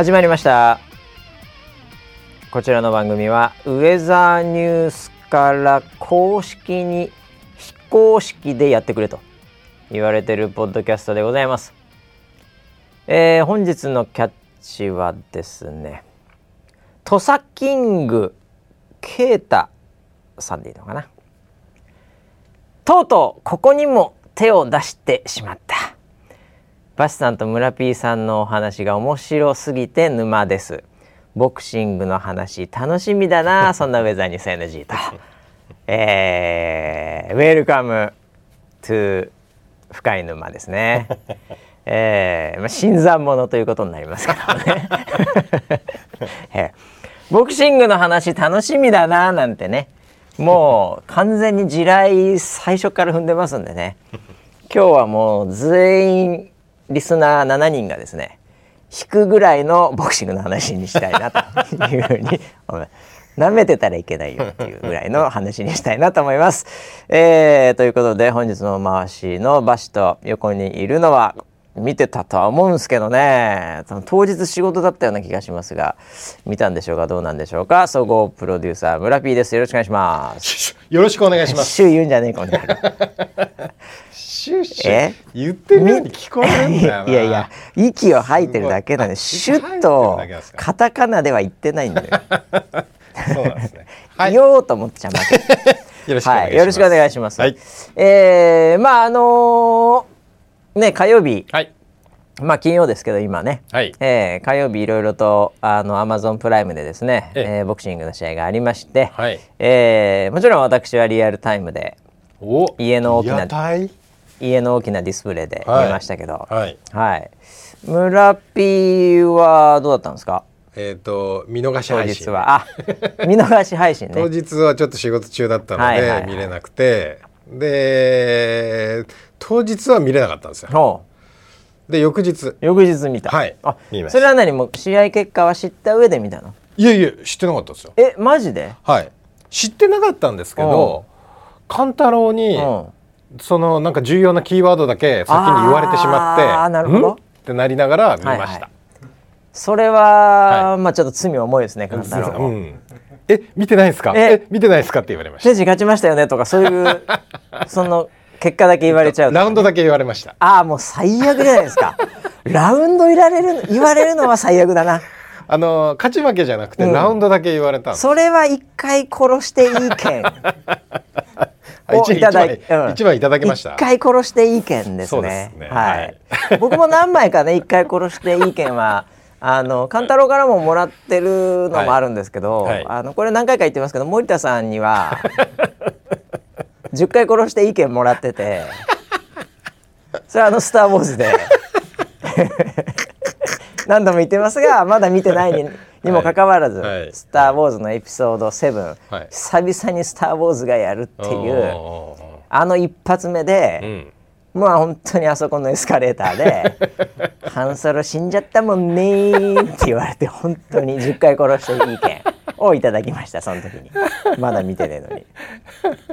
始まりました。こちらの番組はウェザーニュースから公式に非公式でやってくれと言われてるポッドキャストでございます、えー本日のキャッチはですね土佐キングケータさんでいいのかな。とうとうここにも手を出してしまった。バシさんと村 P さんのお話が面白すぎて沼です。ボクシングの話楽しみだな そんなウェザーニュース NG と。えー、 welcome to 深い沼ですね。えーまあ、新参者ということになりますからね、えーボクシングの話楽しみだななんてね。もう完全に地雷最初から踏んでますんでね。今日はもう全員リスナー7人がですね引くぐらいのボクシングの話にしたいなというふうに思います。舐めてたらいけないよっていうぐらいの話にしたいなと思います。えー、ということで本日の回しのバシと横にいるのは見てたとは思うんですけどね当日仕事だったような気がしますが見たんでしょうかどうなんでしょうか？総合プロデューサー村 P ですよろしくお願いします。よろしくお願いします。シュー言うんじゃねえこんなのシュッシュえ？言ってるように聞こえるんだよな。いやいや息を吐いてるだけなんでシュッとカタカナでは言ってないんだよ。そうなんですね。はい。言おうと思ってちゃ負け。よろしくお願いします。はい、よろしくお願いします。はい。えーまああのーね火曜日、はい。まあ金曜ですけど今ね、はいえー火曜日いろいろとあのアマゾンプライムでですね、えええーボクシングの試合がありまして、はいえーもちろん私はリアルタイムでお家の大きな家の大きなディスプレイで見はいましたけど、はい。はい。村 P はどうだったんですか？えっ、と見逃し当配信。日は。あ、見逃し配信当 ね。日はちょっと仕事中だったので、はいはいはい見れなくて、で当日は見れなかったんですよ。ほで翌日う。翌日見た。はいあ見ましたそれは何もう試合結果は知った上で見たの？いやいや知ってなかったですよ。え、マジで？はい。知ってなかったんですけど、勘太郎に、うん。そのなんか重要なキーワードだけ先に言われてしまってあーなるほどん？ってなりながら見ました。はいはいそれは、まあちょっと罪重いですね、簡単うに。んえ見てないですか？ええ見てないですかって言われまし選手勝ちましたよねとか、そういう、その結果だけ言われちゃたうとラウンドだけ言われましたああ、もう最悪じゃないですか。ラウンドいられる、言われるのは最悪だな。あの勝ち負けじゃなくて、うんラウンドだけ言われたそれは一回殺していい件。あ一をいただい一枚いただきました一回殺していい件ですね。ですねはい。僕も何枚かね一回殺していい件は。あの勘太郎からももらってるのもあるんですけど、はいはいあのこれ何回か言ってますけど森田さんには 10回殺していい件もらってて。それはあの「スター・ウォーズ」で。何度も言ってますがまだ見てないににもかかわらず「はい。はいスター・ウォーズ」のエピソード7、はい。久々に「スター・ウォーズ」がやるっていうあの一発目で、うん。まあ本当にあそこのエスカレーターで「ハンソロ死んじゃったもんねー」って言われて本当に10回殺していい件をいただきましたその時に。まだ見てねえのに。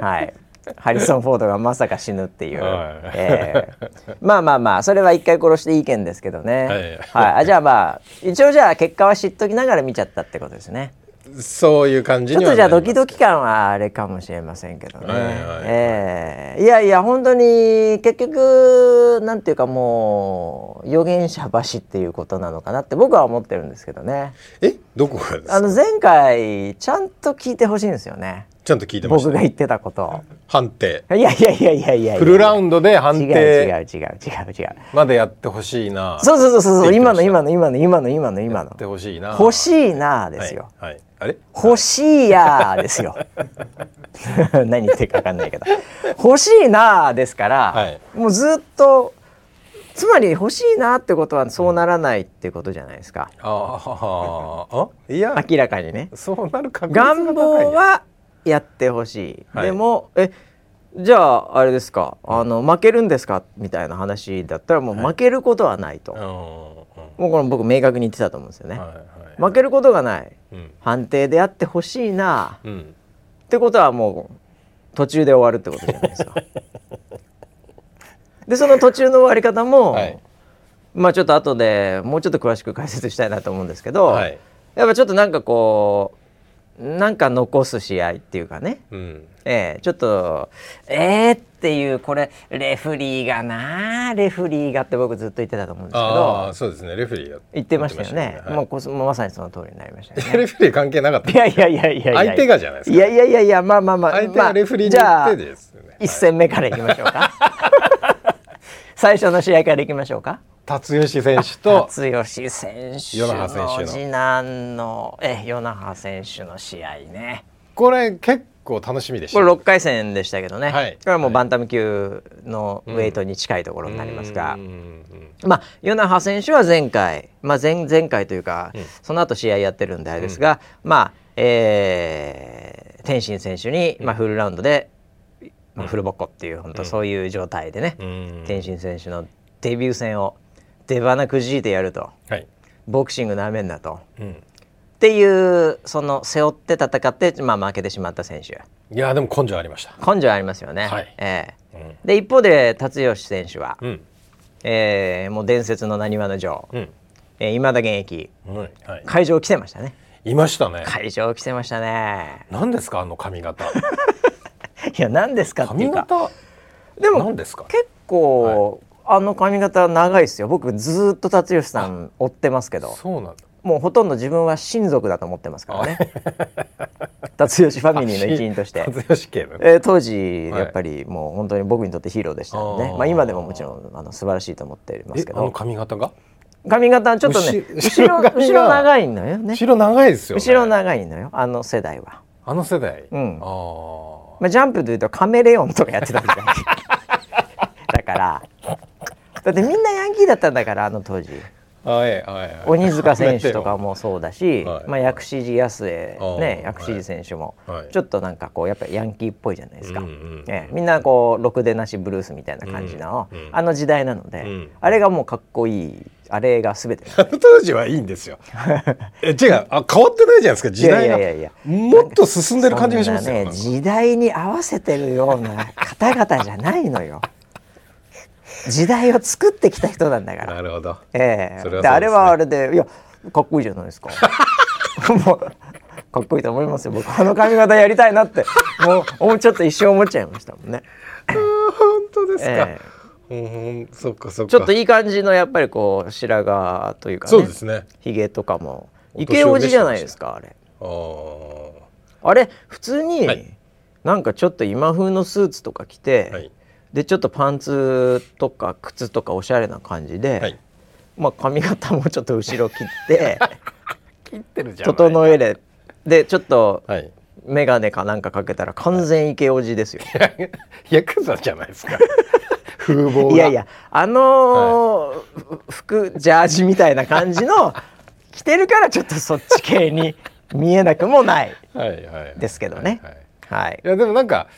はいハリソン・フォードがまさか死ぬっていう、はい。えーまあまあまあそれは1回殺していい件ですけどね。はい。はい、あじゃあまあ一応じゃあ結果は知っときながら見ちゃったってことですね。そういう感じちょっとじゃあドキドキ感はあれかもしれませんけどね。はいはいええ。いやいや本当に結局なんていうかもう預言者橋っていうことなのかなって僕は思ってるんですけどね。え？どこがですか？あの前回ちゃんと聞いてほしいんですよね。ちゃんと聞いてました？僕が言ってたこと。判定。いやいやいやいやいや。フルラウンドで判違う違う定違う違う違う。までやってほしいな。そうそうそうそう今の今の今の今の今の今の。やってほしいな。欲しいなですよ。はい、はい。あれ？欲しいやーですよ。何言ってるか分かんないけど。欲しいなーですから、はい。もうずっとつまり欲しいなってことはそうならないってことじゃないですか。あああ いや。明らかにね。そうなる確率が願望はやってほしい、はい。でもえじゃああれですか。あの負けるんですかみたいな話だったらもう負けることはないと、うんうんもうこれ僕明確に言ってたと思うんですよね、はいはい。負けることがない。うん。判定であってほしいなうん。ってことはもう途中で終わるってことじゃないですか。でその途中の終わり方も、はい。まあちょっと後でもうちょっと詳しく解説したいなと思うんですけど、はい。やっぱちょっとなんかこうなんか残す試合っていうかね、うん。ええちょっとえーっていうこれレフリーがなレフリーがって僕ずっと言ってたと思うんですけあど。あそうですね。レフェリーや言ってましたよね。はい。もうもうまさにその通りになりましたよね。レフェリー関係なかったいやいやいやいや相手がじゃないですかいやいやいやいやまあまあまあ。相手まあがレフェリーにじゃあよってですよね。一戦目からいきましょうか最初の試合からいきましょうか。辰吉選手と辰吉選手のの。次男のえ与那覇選手の試合ね。これ結構楽しみでした。これ6回戦でしたけどね、はい。これはもうバンタム級のウェイトに近いところになりますが、うんうんうんまあ与那覇選手は前回、まあ、前前回というか、うん。その後試合やってるんであれですが、まあえー天心選手に、まあ、フルラウンドで、まあ、フルボッコっていう本当そういう状態でね、うん。天心選手のデビュー戦を出花くじいてやるとはい。ボクシングなめんなと。うん。っていうその背負って戦って、まあ、負けてしまった選手。いやでも根性ありました。根性ありますよね。はい。ええ。うん。で一方で辰吉選手は、うん。えーもう伝説のなにわの女王、うん。えー、未だ現役。はいはい。会場来てましたね。いましたね。会場来てましたね。何ですかあの髪型 いや何ですかっていうか。髪型。でも結構、あの髪型長いですよ。僕ずーっと辰吉さん追ってますけど。そうなんだ。もうほとんど自分は親族だと思ってますからね。辰吉ファミリーの一員として。辰吉家の？えー当時はい。やっぱりもう本当に僕にとってヒーローでしたので、ね。まあ、今でももちろんあの素晴らしいと思っていますけえあのど髪型が？髪型はちょっとね後後ろ後ろ長いのよね。後ろ長いですよね。後ろ長いのよあの世代は、あの世代？うん。あまあ、ジャンプでいうとカメレオンとかやってたみたいだからだってみんなヤンキーだったんだからあの当時。鬼塚選手とかもそうだし、はい。まあ、薬師寺康江ね薬師寺選手もはい。ちょっとなんかこうやっぱりヤンキーっぽいじゃないですか、みんなこうろくでなしブルースみたいな感じの、あの時代なので、うんあれがもうかっこいいあれが全てあの 当時はいいんですよ。え違うあ変わってないじゃないですか時代が。いやいやいやいや。もっと進んでる感じがしますね時代に合わせてるような方々じゃないのよ時代を作ってきた人なんだから。なるほど。ええ。それはそうですね。であれはあれでいやかっこいいじゃないですか。もうかっこいいと思いますよ。僕あの髪型やりたいなってもうもうちょっと一生思っちゃいましたもんね、あ本当ですか、えうんそっかそっか。えちょっといい感じのやっぱりこう白髪というかねそうですね。ひげとかも。お年を召してました池王子じゃないですかあれ。あー。あれ普通に、はい。なんかちょっと今風のスーツとか着て、はいでちょっとパンツとか靴とかおしゃれな感じで、はい。まあ髪型もちょっと後ろ切って 切ってるじ整えれでちょっとはい。眼鏡かなんかかけたら完全イケオジですよ。ヤクザじゃないですか。風貌が。いやいやあのーふ服ジャージみたいな感じの 着てるからちょっとそっち系に見えなくもない。はいはいはい。ですけどね。はいはい。はい。い。やでもなんか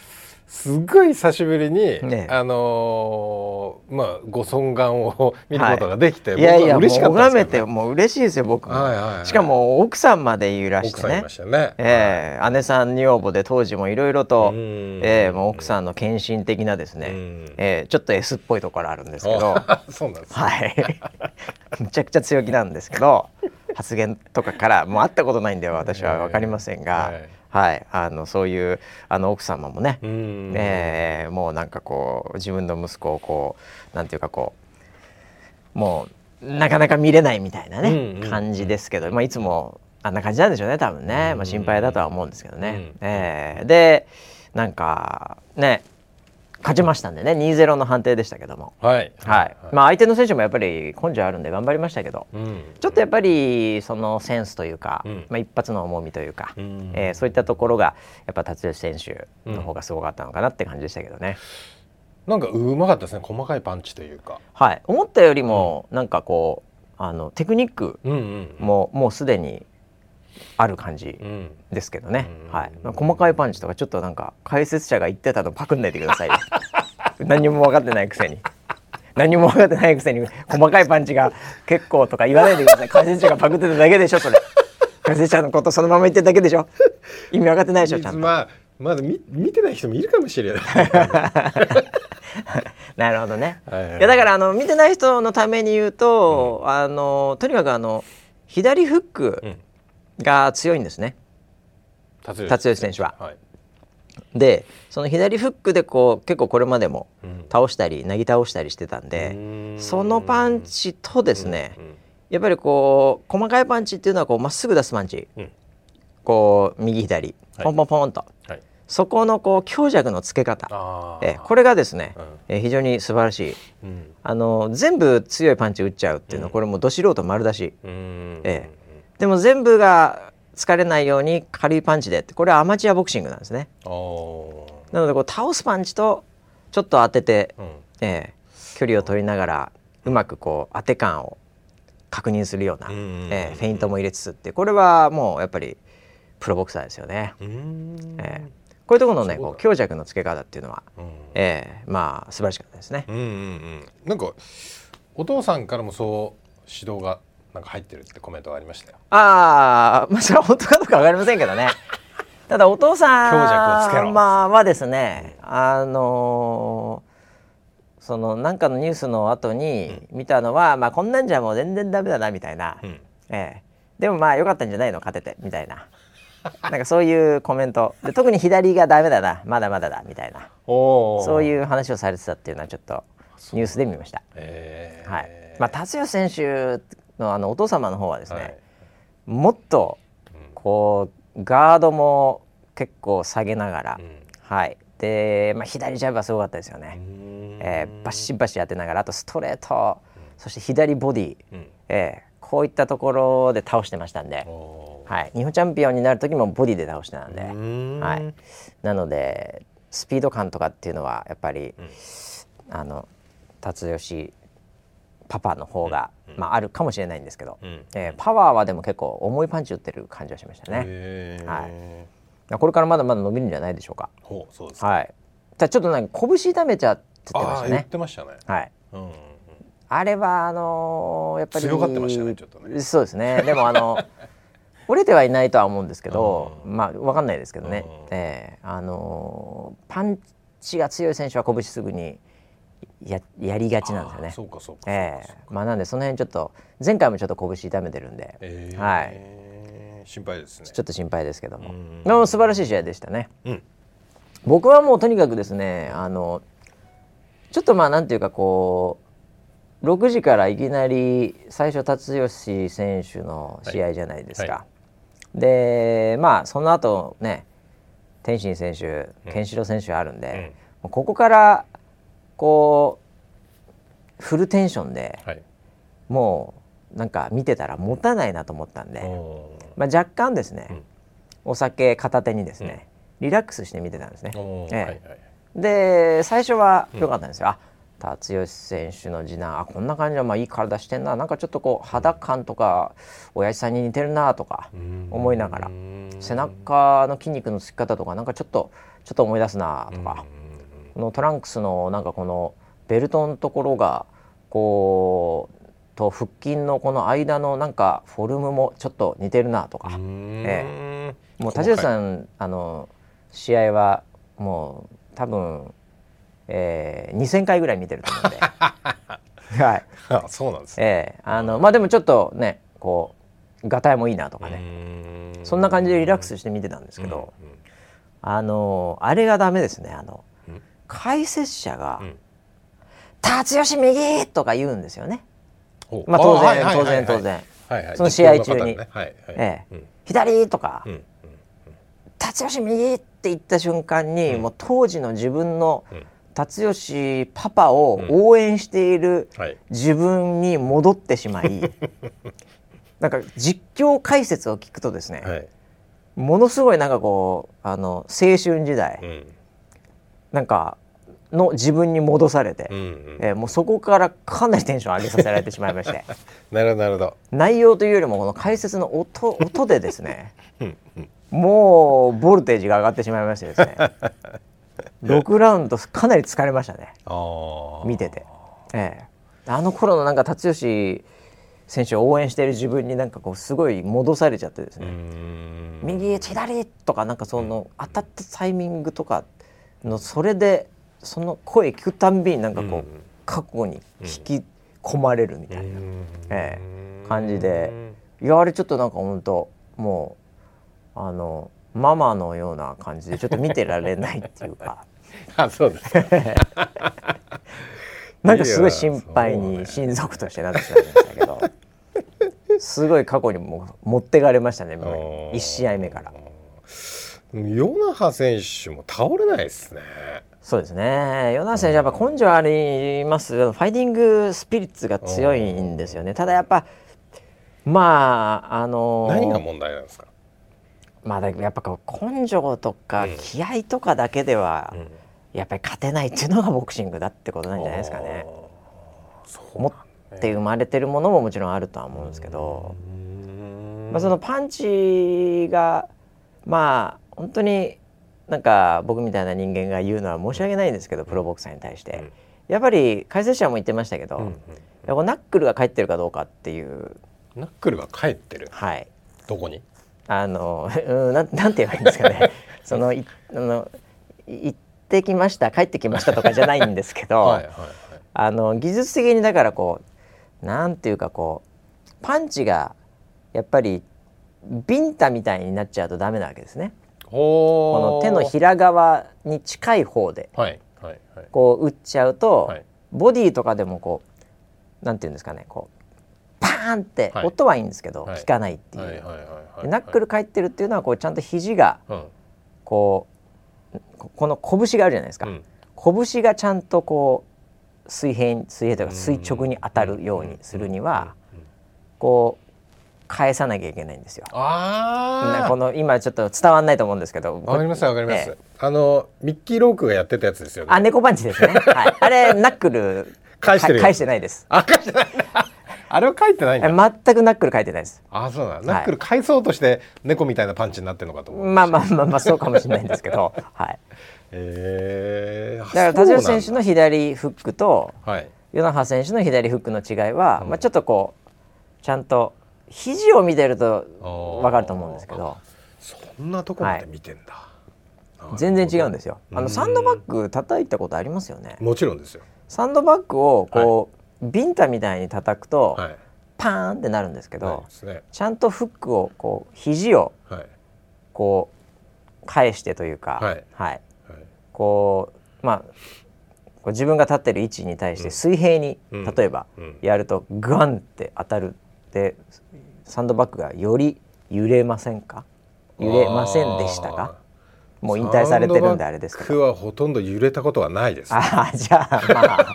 すっごい久しぶりに、ねあのーまあご尊顔を見ることができて、いやいやもう僕は嬉しかったですよ、ね、てもう嬉しいですよ僕も、はいはいはい。しかも奥さんまでいらしてね。奥さんね。ええ姉さん女房で当時もいろいろと、うん。ええもう奥さんの献身的なですね、うん。ええちょっと S っぽいところあるんですけど。あ そうなんです、ね。はい。むちゃくちゃ強気なんですけど発言とかからもう会ったことないんで私は分かりませんが、はい、あのそういうあの奥様もね、うん。ええもうなんかこう自分の息子をこうなんていうかこうもうなかなか見れないみたいなね、うんうん感じですけど、まあ、いつもあんな感じなんでしょうね多分ね、まあ、心配だとは思うんですけどね。うん。ええ。でなんかね勝ちましたんでね。2-0の判定でしたけども。はい。はい、まあ相手の選手もやっぱり根性あるんで頑張りましたけど、うん。ちょっとやっぱりそのセンスというか、うん。まあ、一発の重みというか、うん。えーそういったところがやっぱ辰吉選手の方がすごかったのかなって感じでしたけどね、なんかうまかったですね。細かいパンチというか。はい、思ったよりもなんかこうあのテクニックうんうんももうすでにある感じうん。ですけどね、うん。はい。まあ、細かいパンチとかちょっとなんか解説者が言ってたのパクんないでくださいよ。何にも分かってないくせに。何にも分かってないくせに細かいパンチが結構とか言わないでください。解説者がパクってただけでしょそれ。解説者のことそのまま言ってるだけでしょ。意味分かってないでしょちゃんと。まあまだ見見てない人もいるかもしれない。なるほどね。はいはい。いやだからあの見てない人のために言うと、あのとにかくあの左フックうんが強いんですね。辰辰吉選手は。はい。でその左フックでこう結構これまでもうん。倒したりなぎ倒したりしてたんうで、ーん。そのパンチとですね、うんやっぱりこう細かいパンチっていうのはこうまっすぐ出すパンチ、うん。こう右左。はい。ポンポンポンと、はい。そこのこう強弱のつけ方、えこれがですね、うん。え非常に素晴らしい。うん。あの全部強いパンチ打っちゃうっていうのは、うん。これもうど素人丸出し。うん。えでも全部が疲れないように軽いパンチでってこれはアマチュアボクシングなんですね。なのでこう倒すパンチとちょっと当てて、うん。えー距離を取りながらうまくこう当て感を確認するような、えーフェイントも入れつつってこれはもうやっぱりプロボクサーですよね、うーん。えーこういうところのねこう強弱のつけ方っていうのは、うん。えーまあ素晴らしかったですね、うんうんうん。なんかお父さんからもそう指導がなんか入ってるってコメントがありましたよ。ああまあそれは本当かどうかわかりませんけどね。ただお父さんまあはですねあのーそのなんかのニュースの後に見たのは、まあこんなんじゃもう全然ダメだなみたいな、うん。ええ。でもまあ良かったんじゃないの勝ててみたいな。なんかそういうコメント。で特に左がダメだなまだまだだみたいな。おそういうう話をされてたっていうのはちょっとニュースで見ました。えー。はい。まあ、達吉選手のあのお父様の方はですね、はい。もっとうん。こうガードも結構下げながら、うん。はい。で、まあ、左ジャブはすごかったですよね、えーバシバシ当てながらあとストレート、そして左ボディ、うん。えーこういったところで倒してましたんで、はい、日本チャンピオンになる時もボディで倒してたんで、はい、なのでスピード感とかっていうのはやっぱり、うん。あの辰吉パパの方が、うんまあ、あるかもしれないんですけど、うんえーパワーはでも結構重いパンチ打ってる感じがしましたね。はいこれからまだまだ伸びるんじゃないでしょうか。ほうそうですかはい。ただちょっとなんか拳痛めちゃって言ってましたね。てましたねはい。うんうんあれはあのーやっぱり強がってましたねちょっとねそうですね。でもあの 折れてはいないとは思うんですけど、うんまあわかんないですけどね。うんええあのーパンチが強い選手は拳すぐにややりがちなんですよね。そうかそうかええ。まあなんでその辺ちょっと前回もちょっと拳痛めてるんで、え。ーはい。心配ですね。ちょっと心配ですけども、うんでも素晴らしい試合でしたね。うん。僕はもうとにかくですねあのちょっとまあなんていうかこう6時からいきなり最初辰吉選手の試合じゃないですか。はでまあその後ね天心選手うん。ケンシロウ選手あるんで、うん。ここからこうフルテンションではい。もうなんか見てたら持たないなと思ったんで、おまあ、若干ですね、うん。お酒片手にですね、リラックスして見てたんですね。ええ。はいはいで最初は良かったんですよ。あ辰吉選手の次男あこんな感じはまあいい体してんな。なんかちょっとこう肌感とか親父さんに似てるなとかうん。思いながら。うん。背中の筋肉のつき方とかなんかちょっとちょっと思い出すなとか。このトランクスのなんかこのベルトのところがこうと腹筋のこの間のなんかフォルムもちょっと似てるなとか。うーん。えもう立吉さんあの試合はもう多分、えー、2,000回ぐらい見てると思うんで、はい。あそうなんですね。えー、あのまあでもちょっとねこうがたいもいいなとかね、ねそんな感じでリラックスして見てたんですけど、あのあれがダメですね。あのうん解説者がうん「辰吉右!」とか言うんですよね。まあ当然、当然当然、その試合中に。左とか。うん「辰吉右!」って言った瞬間に、うん。もう当時の自分のうん。辰吉パパを応援しているはい。自分に戻ってしまい、なんか実況解説を聞くとですね、はい。ものすごいなんかこうあの青春時代、うん。なんかの自分に戻されて、うんうん。えーもうそこからかなりテンション上げさせられてしまいまして。なるほどなるほど。内容というよりもこの解説の音 音でですねうんうん。もうボルテージが上がってしまいましてですね。6ラウンドかなり疲れましたね。見てて、ええ。あの頃のなんか辰吉選手を応援している自分になんかこうすごい戻されちゃってですね、ん。右左とかなんかその当たったタイミングとかのそれでその声聞くたんびになんかこう、うん。過去に引き込まれるみたいな、うん。え感じで。いやあれちょっとなんか本当もうあのママのような感じでちょっと見てられないっていうか。あそうですか。なんかすごい心配に親族としてなってしまいましたけど。すごい過去にも持ってかれましたねもう1試合目から。ヨナハ選手も倒れないですねそうですね。ヨナ選手やっぱ根性あります。ファイティングスピリッツが強いんですよね。ただやっぱまああの何が問題なんですか、まあだやっぱこう根性とかうん。気合とかだけではうん。やっぱり勝てないっていうのがボクシングだってことなんじゃないですかね。そう持って生まれてるものももちろんあるとは思うんですけど、まあ、そのパンチがまあ本当になんか僕みたいな人間が言うのは申し訳ないんですけどプロボクサーに対して、うん。やっぱり解説者も言ってましたけど、うんうんナックルが返ってるかどうかっていう。ナックルが帰ってる？はい。どこに？あの うんなんなんて言えばいいんですかね。そのいあのい行ってきました帰ってきましたとかじゃないんですけど、はいはいはい。あの技術的にだからこうなんていうかこうパンチがやっぱりビンタみたいになっちゃうとダメなわけですね。ここの手のひら側に近い方でこう打っちゃうと、はい。ボディとかでもこうなんていうんですかねこうパーンってはい。音はいいんですけど、はい。効かないっていう。ナックル返ってるっていうのはこうちゃんと肘がうん。こうここの拳があるじゃないですか、うん。拳がちゃんとこう水平水平というか垂直に当たるようにするにはこう返さなきゃいけないんですよ。なあこの今ちょっと伝わんないと思うんですけどあわかりますわかります、ええあのミッキー・ロークがやってたやつですよね。あ猫パンチですね、はい、あれナックル。返して返してないです。あ返してない。あれは書いてない全くナックル返ってないです。あそうなんだナックル返そうとして猫みたいなパンチになってるのかと思う。まあまあまあまあそうかもしれないんですけど、はい、えー、だから田代選手の左フックとはい。与那覇選手の左フックの違いは、まあ、ちょっとこうちゃんと肘を見てると分かると思うんですけど。そんなとこまで見てんだ、全然違うんですよ。あうんのサンドバッグ叩いたことありますよね。もちろんですよ。サンドバッグをこう、ビンタみたいに叩くと、はい。パーンってなるんですけど、ね。ちゃんとフックをこう肘をはい。こう返してというか、はい。はい、はい。こうまあこう自分が立ってる位置に対して水平に、うん。例えばうん。やるとガンって当たるでサンドバッグがより揺れませんか？揺れませんでしたか？もう引退されてるんであれですけど。サンドバッグはほとんど揺れたことはないです。ああじゃあまあ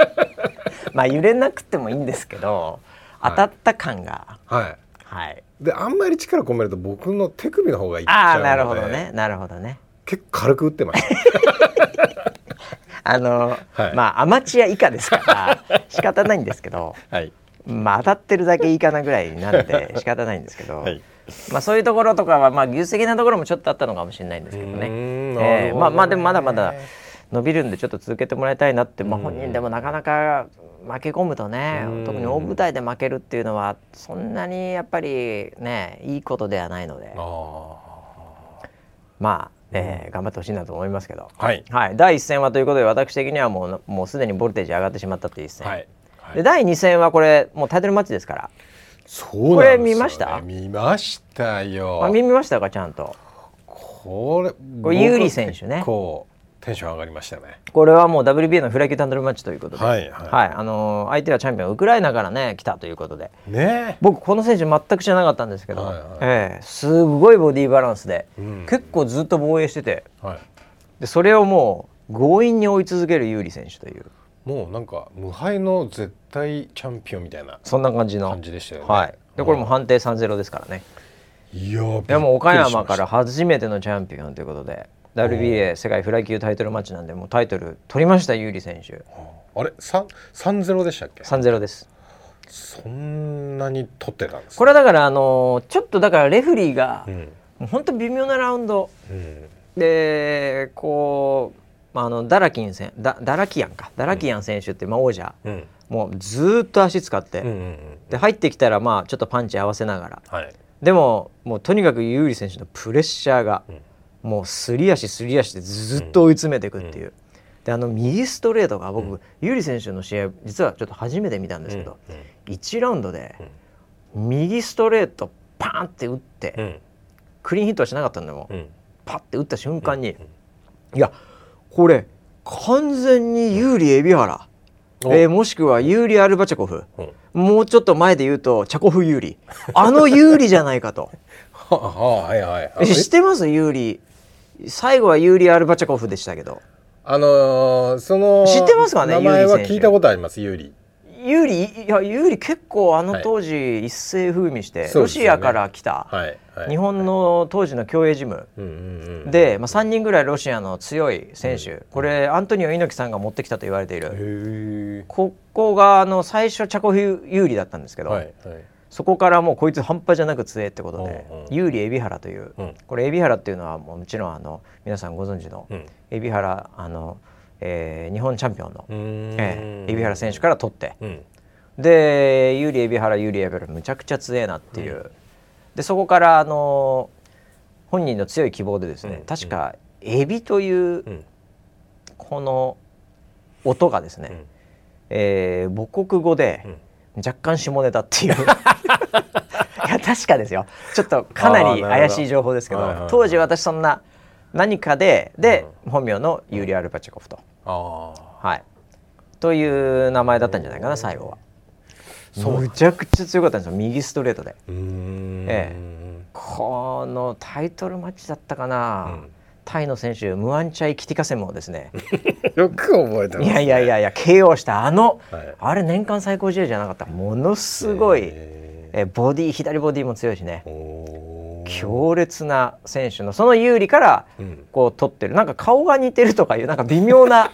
まあ揺れなくてもいいんですけど当たった感が。はい。はい、であんまり力込めると僕の手首の方がいっちゃうので。ああなるほどね。なるほどね。結構軽く打ってました。あの、はい。まあアマチュア以下ですから仕方ないんですけど。はいまあ当たってるだけいいかなぐらいなんで仕方ないんですけど、はい。まあそういうところとかはまあ技術的なところもちょっとあったのかもしれないんですけどね。ん。なるえーまあまあでもまだまだ伸びるんでちょっと続けてもらいたいなって、まあ、うん本人でもなかなか負け込むとねうん。特に大舞台で負けるっていうのはそんなにやっぱりねいいことではないので。あまあ、えー頑張ってほしいなと思いますけど、ーはい。はい、第1戦はということで私的にはもうもうすでにボルテージ上がってしまったという一戦、はいで第2戦はこれもうタイトルマッチですから、そうなんですよね。これ見ました？見ましたよ。まあ、見ましたかちゃんと。これこれ有利選手ね。こうテンション上がりましたね。これはもう WBA のフライ級タイトルマッチということで、はい。はいあのー相手はチャンピオンウクライナからね来たということで。ね。僕この選手全く知らなかったんですけど、はいはい。ええすごいボディバランスで、うん。結構ずっと防衛してて。はい。でそれをもう強引に追い続ける有利選手というもうなんか無敗の絶対チャンピオンみたいなそんな感じの。感じでしたよね。はい、でこれも判定3-0ですからね。いやーでも岡山から初めてのチャンピオンということで WBA 世界フライ級タイトルマッチなんでもうタイトル取りました有利選手。あれ？三三ゼロでしたっけ？3-0です。そんなに取ってたんですこれはだか？らあのーちょっとだからレフリーがうんもう本当微妙なラウンドうんでこう、まあ、あのダラキン選ダダラキアンか。ダラキアン選手って、まあ、王者。うん。もうずーっと足使って、うんうんうんで入ってきたらまあちょっとパンチ合わせながら。はい。でももうとにかく有利選手のプレッシャーが、うん。もうすり足すり足でずっと追い詰めていくっていう、であの右ストレートが僕、うん。有利選手の試合実はちょっと初めて見たんですけど、うん。1ラウンドで右ストレートパーンって打って、うん。クリーンヒットはしなかったんだもん、うんパッて打った瞬間に、うんいやこれ完全に有利海老原、お。えーもしくは有利アルバチャコフ。うん。もうちょっと前で言うとチャコフ有利。あの有利じゃないかと。は あはいはいはい。え知ってます？有利。最後は有利アルバチャコフでしたけど。あのーその知ってますかね？名前は聞いたことあります？ユーリ有利？いや有利結構あの当時一世風靡して、ロそうですよね。シアから来た、はいはい日本の当時の競泳ジムうんうんうんで、まあ、3人ぐらいロシアの強い選手、これアントニオ猪木さんが持ってきたと言われている、ここがあの最初チャコフ有利だったんですけど、はいはい。そこからもうこいつ半端じゃなく強えってことで、うんうん有利海老原という、うん。これ海老原っていうのはもちろんあの皆さんご存知のうん。海老原あの、えー日本チャンピオンの、海老原選手から取って。うん。で有利海老原有利海老原むちゃくちゃ強えなっていう、でそこからあの本人の強い希望でですね、うん確かエビといううん。この音がですね、うん。えー母国語で若干下ネタっていう。いや確かですよ。ちょっとかなり怪しい情報ですけど当時私そんな何かでで、本名のユーリ・アルバチェコフと、はい、という名前だったんじゃないかな最後は。そう。むちゃくちゃ強かったんですよ。右ストレートで。うーん。えこのタイトルマッチだったかな、うん。タイの選手ムアンチャイ・キティカセムをですね。よく覚えてますね。いやいやいやいや KO したあの、はい。あれ年間最高試合じゃなかった。ものすごい、へえボディ左ボディも強いしね。強烈な選手のその有利からうん。こう取ってる。なんか顔が似てるとかいうなんか微妙な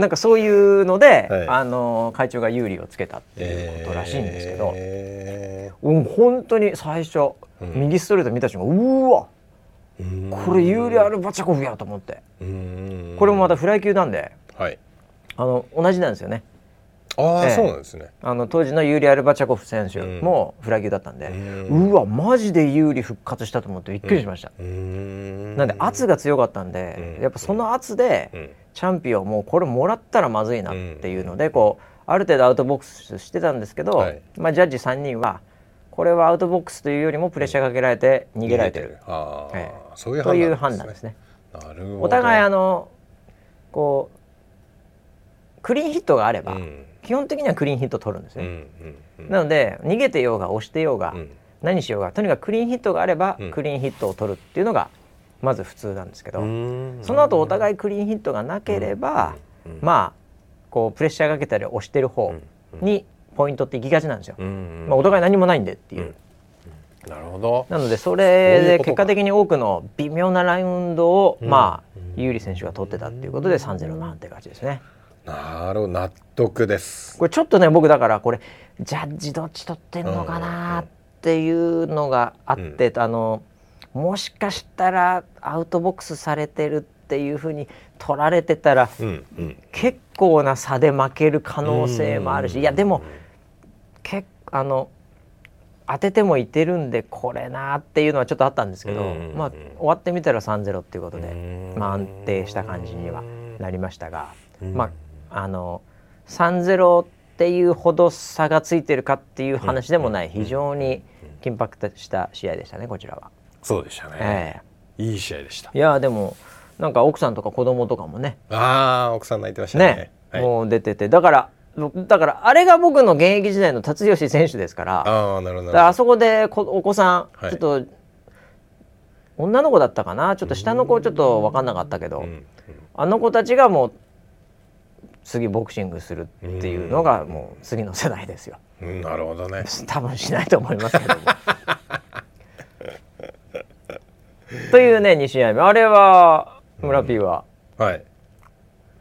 なんかそういうので、はい。あの会長が有利をつけたっていうことらしいんですけど、へうん、本当に最初、うん。右ストレート見た瞬間うわこれ有利アルバチャコフやと思って。これもまたフライ級なんではい。あの同じなんですよね。ああ、ええ。そうなんですね。あの当時のユーリ・アルバチャコフ選手もフライ級だったんで、ううんわマジで有利復活したと思ってびっくりしました、うーん。なんで圧が強かったんで、うん。やっぱその圧で、うんチャンピオンもうこれもらったらまずいなっていうので、こうある程度アウトボックスしてたんですけど、はい。まあ、ジャッジ3人はこれはアウトボックスというよりもプレッシャーかけられて逃げられてる、ああ、ええそういうという判断ですね。なるほど。お互いあのこうクリーンヒットがあれば、うん。基本的にはクリーンヒット取るんですね。うんうんうん。なので逃げてようが押してようが、うん。何しようがとにかくクリーンヒットがあれば、うん。クリーンヒットを取るっていうのがまず普通なんですけど、その後お互いクリーンヒットがなければ、まあこうプレッシャーかけたり押してる方にポイントっていきがちなんですよ。うんまあ、お互い何もないんでっていう。うん。なるほど。なのでそれで結果的に多くの微妙なラウンドを、うん。まあうん有利選手が取ってたっていうことで3-0の判定勝ちですね。なるほど。納得です。これちょっとね僕だからこれジャッジどっち取ってんのかなっていうのがあって、あのもしかしたらアウトボックスされてるっていうふうに取られてたらうんうん。結構な差で負ける可能性もあるしうんいやでも結あの当ててもいてるんでこれなっていうのはちょっとあったんですけど、うんまあ、終わってみたら3-0っていうことで、うん。まあ、安定した感じにはなりましたが、うん。まああの3-0っていうほど差がついてるかっていう話でもない。非常に緊迫した試合でしたねこちらは。そうでしたね、えいい試合でした。えいやでもなんか奥さんとか子供とかもね。ああ奥さん泣いてましたね。ね、はい、もう出てて。だからだからあれが僕の現役時代の辰吉選手ですからああなるほど。あそこでこお子さん、はい。ちょっと女の子だったかな？ちょっと下の子ちょっと分かんなかったけど、あの子たちがもう次ボクシングするっていうのがもう次の世代ですよ。うんなるほどね。多分しないと思いますけども。というね2試合目。あれは村 P は？はい。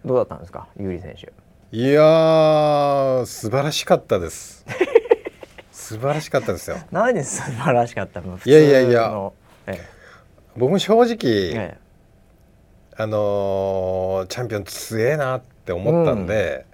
どうだったんですか？有利選手。いやー素晴らしかったです。素晴らしかったですよ。何素晴らしかったの？普いやいやいや。の。え僕も正え直、え。あのーチャンピオン強えなって思ったんで、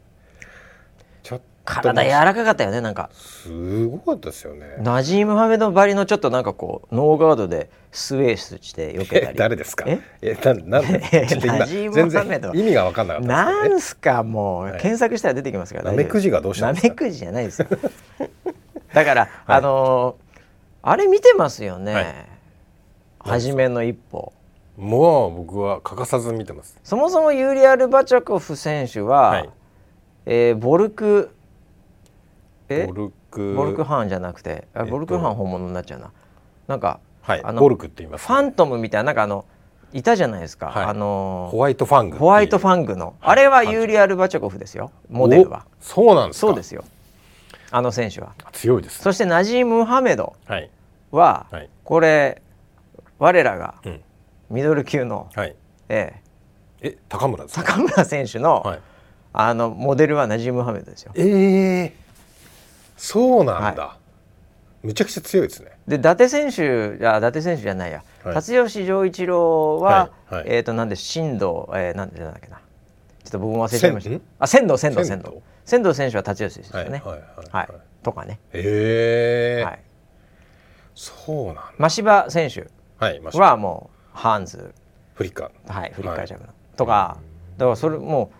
体柔らかかったよねなんか。すごかったですよね。ナジーム・ハメドばりのちょっとなんかこうノーガードでスウェースして避けたえり誰ですか？え？えななんでナジームハメド然意味が分かんなかったなんすかもう、はい。検索したら出てきますからナメクジがどうしたんですか？ナメクジじゃないですよ。だから、あのーあれ見てますよね、はい。初めの一歩。もう僕は欠かさず見てます。そもそもユーリアル・バチャコフ選手は、はい。えーボルクえ？ボルク。ボルクハーンじゃなくて。あえっと。ボルクハーン本物になっちゃうななんかはい。あのボルクって言います、ファントムみたいななんかあのいたじゃないですか、はい。あのホワイトファングホワイトファングの、はい。あれはユーリアル・バチャコフですよ。モデルは。おそうなんですか？そうですよ。あの選手は。強いですそしてナジーム・ムハメドはい。は、はい。これ我らがうん。ミドル級の、はい。ええ。え高村ですか？坂村選手の,、はい。あのモデルはナジーム・ムハメドですよ。ええそうなんだ、めちゃくちゃ強いですね。で伊達選手じゃ伊達選手じゃないや、はい。辰吉丈一郎は、はいはい。えっ、となんで新藤、えー、なんでなんだっけな。ちょっと僕も忘れちゃいました。あ仙道仙道仙仙道道？仙道選手は辰吉ですよね。はいはいはいはい。とかね、ええはい、そうなんだ。真柴選手。はもうハンズ。フリッカはいフリッカージャブの、とかだからそれも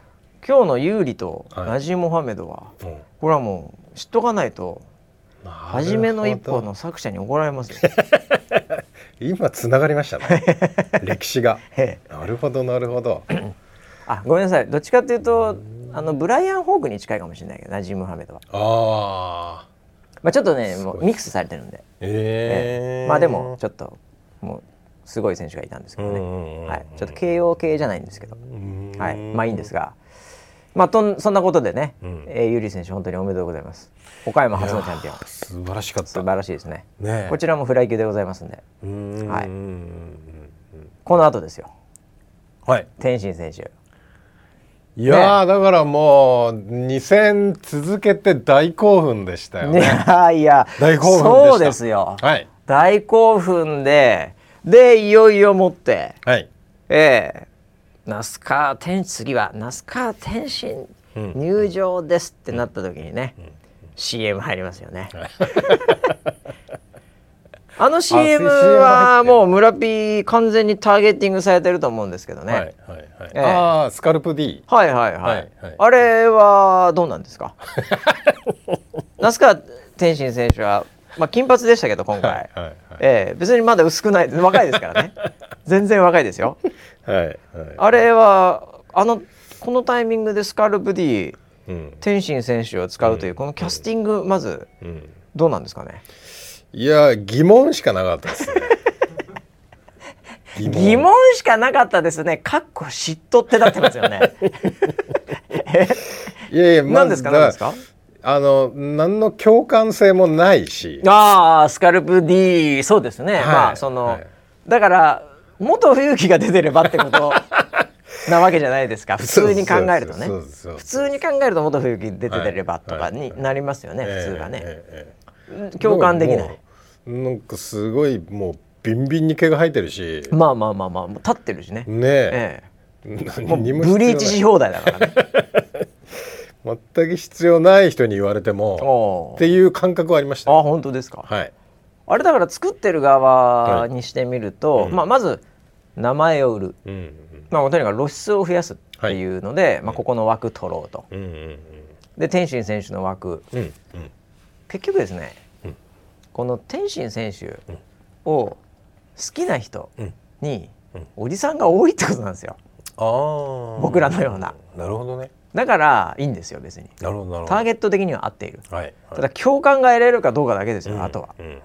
う今日の有利とはい。ナジー・モハメドは、これはもう知っとかないと初めの一歩の作者に怒られますよ。今つながりましたね。歴史が。ええ。なるほどなるほど。あごめんなさい。どっちかというとあのブライアン・ホークに近いかもしれないけどナジー・ムハメドは、ああまあ、ちょっとねもうミックスされてるんで、ええまあでもちょっともうすごい選手がいたんですけどね、はい、ちょっと慶応系じゃないんですけど、うん。はい、まあいいんですが、まあ、とんそんなことでね、うん。えー、ユーリ選手本当におめでとうございます。岡山初のチャンピオン。素晴らしかった。素晴らしいですね。ねえ。こちらもフライ級でございますんで。ん。はい。うんこの後ですよ。はい。天心選手。いやーだからもう2戦続けて大興奮でしたよいねやいや大興奮でした。そうですよ、はい。大興奮ででいよいよもって。はい。ええ那須川天次は那須川天心うん入場ですってなった時にね、CM 入りますよね。あの CM はもう村 P 完全にターゲティングされてると思うんですけどね。はいはいはいええああスカルプ D はいはいはい。はいはいあれはどうなんですか？那須川天心選手はまあ金髪でしたけど今回、はいはいええ別にまだ薄くない若いですからね。全然若いですよ。はいはいあれはあのこのタイミングでスカルプ D うん天心選手を使うというこのキャスティングまずうんどうなんですかね？いや疑問しかなかったですね 疑疑問しかなかったですね。かっこ嫉妬ってなってますよね。いやいやま何ですか？だ何ですか？あの何の共感性もないしああスカルプ D そうですね。はいまあその、はいだから元冬木が出てればってこと なわけじゃないですか。普通に考えるとね。普通に考えると元冬木出てればとかになりますよね、普通がね、共感できない。なんかすごいもうビンビンに毛が生えてるし。まあまあまあまあもう立ってるしね。ねえ。えもブリーチし放題だからね。全く必要ない人に言われてもっていう感覚はありましたあ本当ですか。はいあれだから作ってる側にしてみると、はい。うん。まあまず名前を売る、うんまあとにかく露出を増やすっていうので、まあここの枠取ろうと。うんうんで天心選手の枠。うんうん。結局ですね、うん。この天心選手を好きな人うん。にうん。おじさんが多いってことなんですよ。ああ僕らのような。なるほどね。だからいいんですよ別に。なるほどなるほど。ターゲット的には合っている。はい。ただ共感が得られるかどうかだけですよ、あとは。うんうん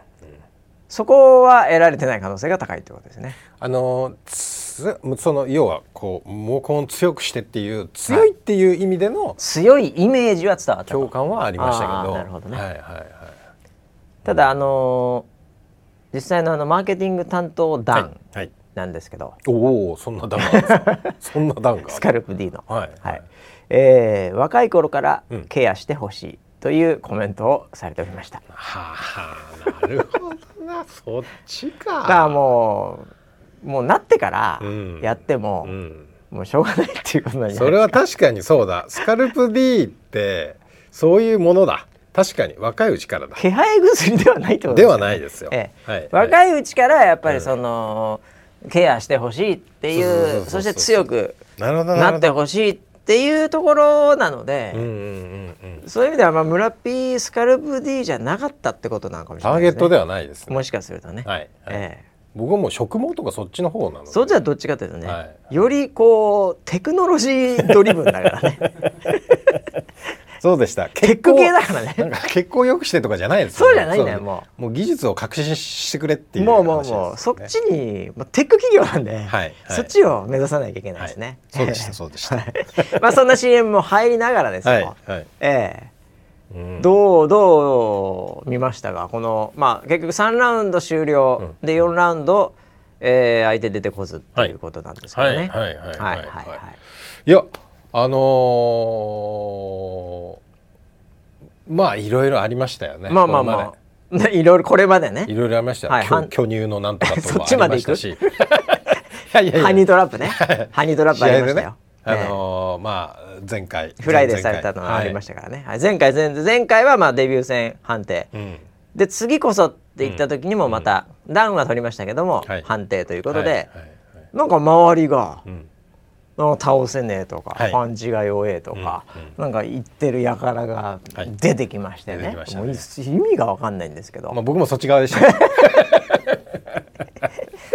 そこは得られてない可能性が高いってことですね。あのつその要はこう毛根を強くしてっていう強いっていう意味での強いイメージは伝わったと。共感はありましたけど。なるほどね。はいはいはいただあのー実際のあのマーケティング担当はい団はい。なんですけど、おおそんな段が そんな段がスカルプ D の、はいはい。えー若い頃からうん。ケアしてほしいというコメントをされておりました。はあなるほどなそっちか。だからもうもうなってからうん。やっても、うん。もうしょうがないっていうことなんじゃないそれは確かにそうだ。スカルプ D ってそういうものだ。確かに。若いうちからだ。気配薬ではないってことではないですよ、ええ。はい、若い。いうちからやっぱりその、ケアしてほしいっていそうそして強くなってほしいっていうところなので、うんうんうんうん。そういう意味ではまあ村ピースカルプ D じゃなかったってことなのかもしれタないですね。ーゲットではないですね。もしかするとね。はい、はい。ええ。僕はもう植毛とかそっちの方なので。そっちはどっちかというとね、はい。よりこうテクノロジードリブンだからね そうでした。テック系だからね。なんか血行良くしてとかじゃないですそうじゃないんだよそう。ももう技術を革新してくれっていうもうもうもうそっちに、まあ、テック企業なんで、はいはい。そっちを目指さなきゃいけないですね。はい。そうでしたそうでした。はい。まあそんな CM も入りながらですよ。はいはい。ええ。うん。どうどう見ましたがこのまあ結局3ラウンド終了、で4ラウンド、えー、相手出てこずっていうことなんですけどね。はいはいはいはい。はいはいはい。いやあのーまあいろいろありましたよね。まあまあまあ、ね、いろいろこれまでね。いろいろありましたよ、はい巨巨乳のなんとかと そもあっちまで行く？りましたし。ハニートラップね。ハニートラップありましたよ。あええ。のーまあ前回フライデーされたのがありましたからね、はい。前回前前回はまあデビュー戦判定、た、うん。で次こそって言った時にもまた、ダウンは取りましたけども、はい。判定ということで、はい。はい。なんか周りが、んなん。か倒せねえとか、はい。パンチが弱えとか、なんか言ってる輩がはい。出てきましてね,、出てきましたね。もう意味が分かんないんですけど、まあ、僕もそっち側でした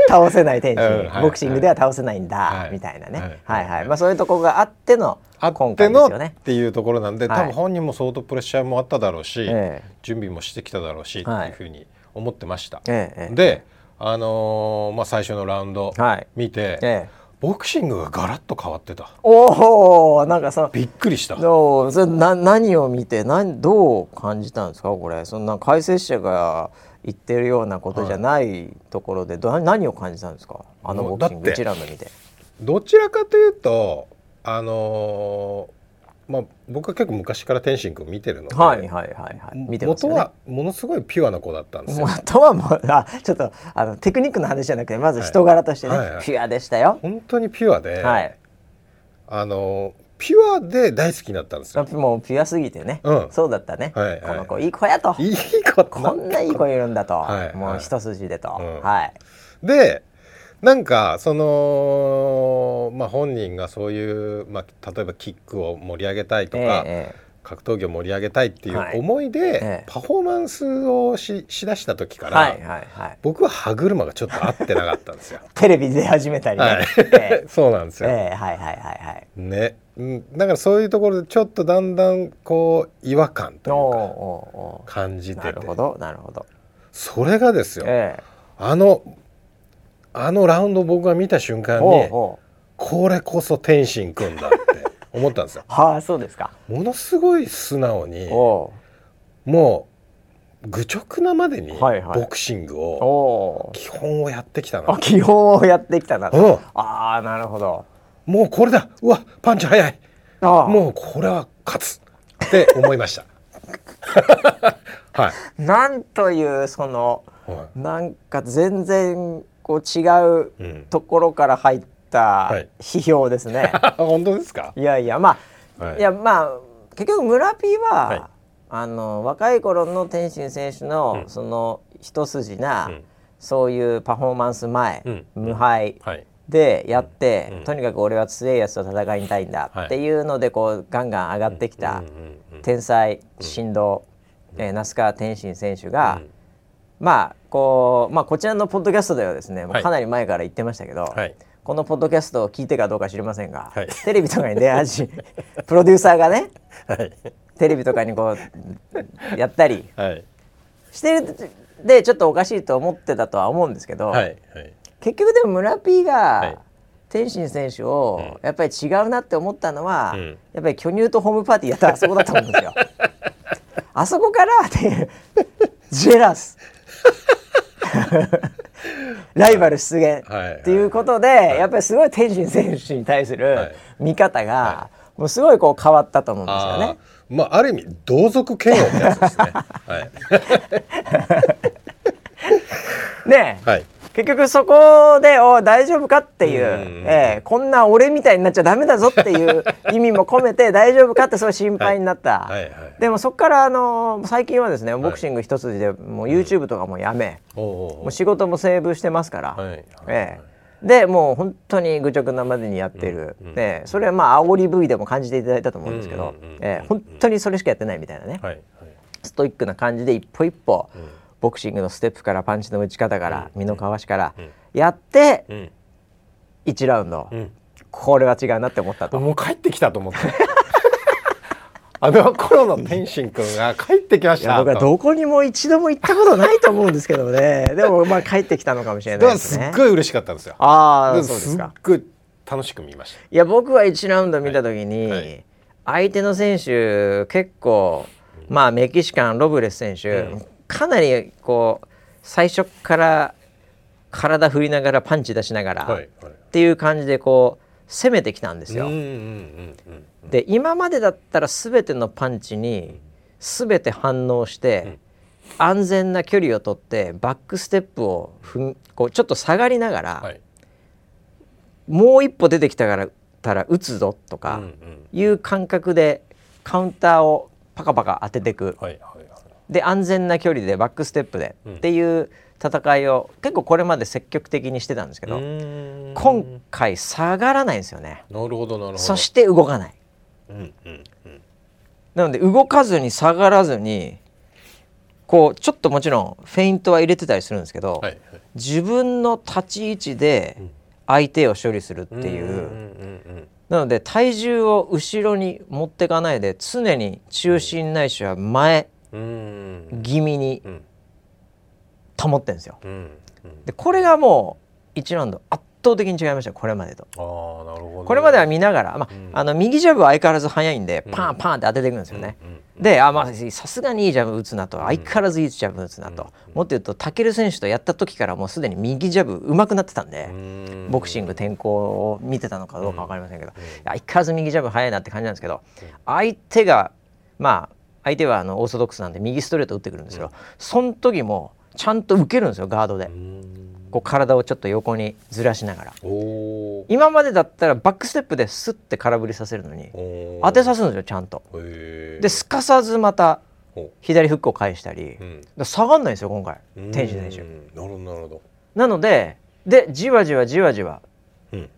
倒せない天使、うんはい。ボクシングでは倒せないんだ、はい。みたいなね、ははいい。はい。まあ、そういうところがあってのあ今回ですよね。ていうところなんで、はい。多分本人も相当プレッシャーもあっただろうし、ええ。準備もしてきただろうし、はい。っていうふうに思ってました。で、あのーまあ、最初のラウンドはい。見て、ええボクシングがガラッと変わってたおおなんかそびっくりした。どうそれな何を見て何どう感じたんですか？これそんな解説者が言ってるようなことじゃないところで、ど何を感じたんですか？あのボクシングもうだって1ラウンド見て。どちらかというと、あのーまあ、僕は結構昔から天心君見てるので、はいはいはいはい。見てますよね。元は。ものすごいピュアな子だったんですよ。元はもうあちょっとあのテクニックの話じゃなくてまず人柄としてね、はいはい。はいピュアでしたよ。本当にピュアで、はい。あのーピュアで大好きになったんですよ。もうピュアすぎてね、うん。そうだったね、はいはい。この子いい子やと。いい子こんないい子いるんだと、はいはい。もう一筋でと、うん。はい。でなんかその、まあ、本人がそういう、まあ、例えばキックを盛り上げたいとか、ええ格闘技を盛り上げたいっていはい。う思いで、ええ。パフォーマンスをししだした時から、はいはいはい。僕は歯車がちょっと合ってなかったんですよ。テレビ出始めたりね、はい。え そうなんですえよ。ええはいはいはいはい。ね、うん、だからそういうところでちょっとだんだんこう違和感というか感じてて。なるほどなるほど。それがですよ、ええ。あのあのラウンド僕が見た瞬間にこれこそ天心くんだって思ったんですよ。はあそうですか。ものすごい素直にもう愚直なまでにはいはい。ボクシングを基本をやってきたな。あ基本をやってきたな。と、うん。ああなるほど。もうこれだ。うわパンチ速い。もうこれは勝つって思いました。はい、なんというそのはなんか全然こう違ううん。ところから入ったはい。批評ですね。い、本当ですか？い、やいやまあ、はい。い、やまあ結局村 P は、はい。あの若い頃の天心選手の、うん。その一筋な、うん。そういうパフォーマンス前、うん。無敗はい。でやって、うん。とにかく俺は強いやつと戦いたいんだはいっていうのでこうガンガン上がってきた、うん。うん。うん。天才神童、えー那須川天心選手が、うん。まあこうまあこちらのポッドキャストではですね、かなり前から言ってましたけど、はい。このポッドキャストを聞いてかどうか知りませんが、はい。テレビとかに出始め プロデューサーがねはい。テレビとかにこうやったりはい。してるでちょっとおかしいと思ってたとは思うんですけど、結局でも村 P が、はい。天心選手をやっぱり違うなって思ったのは、うん。やっぱり巨乳とホームパーティーやったあそこだと思うんですよ。あそこからっていうジェラス ライバル出現はい。っていうことで、やっぱりすごい天心選手に対すはるい。見方が、もうすごいこう変わったと思うんですよあねー。まあある意味同族嫌悪ってやつですね。はい。ねえ。はい結局そこで「お大丈夫か?」っていう、うえーこんな俺みたいになっちゃダメだぞっていう意味も込めて「大丈夫か?」ってそう心配になった、はいはいでもそこからあの最近はですねボクシング一筋でもう YouTube とかもやめ、もう仕事もセーブしてますから、はいはいええ。でもう本当に愚直なまでにやってる、うんうんねそれはまあ煽り V でも感じていただいたと思うんですけど、え本当にそれしかやってないみたいなね、はいはい。ストイックな感じで一歩一歩、うんボクシングのステップからパンチの打ち方から、うん。身のかわしからうん。やってうん。1ラウンド、うん。これは違うなって思ったと。もう帰ってきたと思って あの頃の天心くんが帰ってきました僕はとどこにも一度も行ったことないと思うんですけどね。でもまあ帰ってきたのかもしれないですね。すっごい嬉しかったんですよ。ああでそうですか。っごい楽しく見ました。いや僕は1ラウンド見た時に、はい。はい。相手の選手結構まあメキシカンロブレス選手、うんかなりこう最初から体振りながらパンチ出しながら、っていう感じでこう攻めてきたんですよ。で今までだったら全てのパンチに全て反応して、安全な距離を取ってバックステップを踏んこうちょっと下がりながら、はい。もう一歩出てきたからたら打つぞとかいう感覚でカウンターをパカパカ当てていく。はいはいはいで安全な距離でバックステップで、うん。っていう戦いを結構これまで積極的にしてたんですけど、今回下がらないんですよね。なるほどなるほど。そして動かない。うんうんうん。なので動かずに下がらずにこうちょっともちろんフェイントは入れてたりするんですけど、はいはい。自分の立ち位置で相手を処理するっていう、んうんうんなので体重を後ろに持ってかないで常に中心ないしは前うんうん気味にうん。保ってるんですよ。でこれがもう1ラウンド圧倒的に違いましたよこれまでと。ああなるほどね。これまでは見ながら、まあうん。あの右ジャブは相変わらず速いんでうん。パンパンって当てていくんですよね。であまあさすがにいいジャブ打つなと相変わらずいいジャブ打つなと、うん。もっと言うとタケル選手とやった時からもうすでに右ジャブ上手くなってたんで、うん。ボクシング転向を見てたのかどうか分かりませんけど、うん。相変わらず右ジャブ速いなって感じなんですけど、相手がまあ相手はあのオーソドックスなんで右ストレート打ってくるんですけど、その時もちゃんと受けるんですよガードで、うん。こう体をちょっと横にずらしながら。今までだったらバックステップでスッて空振りさせるのに当てさすんですよちゃんと。ですかさずまたお。左フックを返したり、うん。下がんないんですよ今回。天心選手。うんなるほどなるほど。なのででじわじわじわじわうん。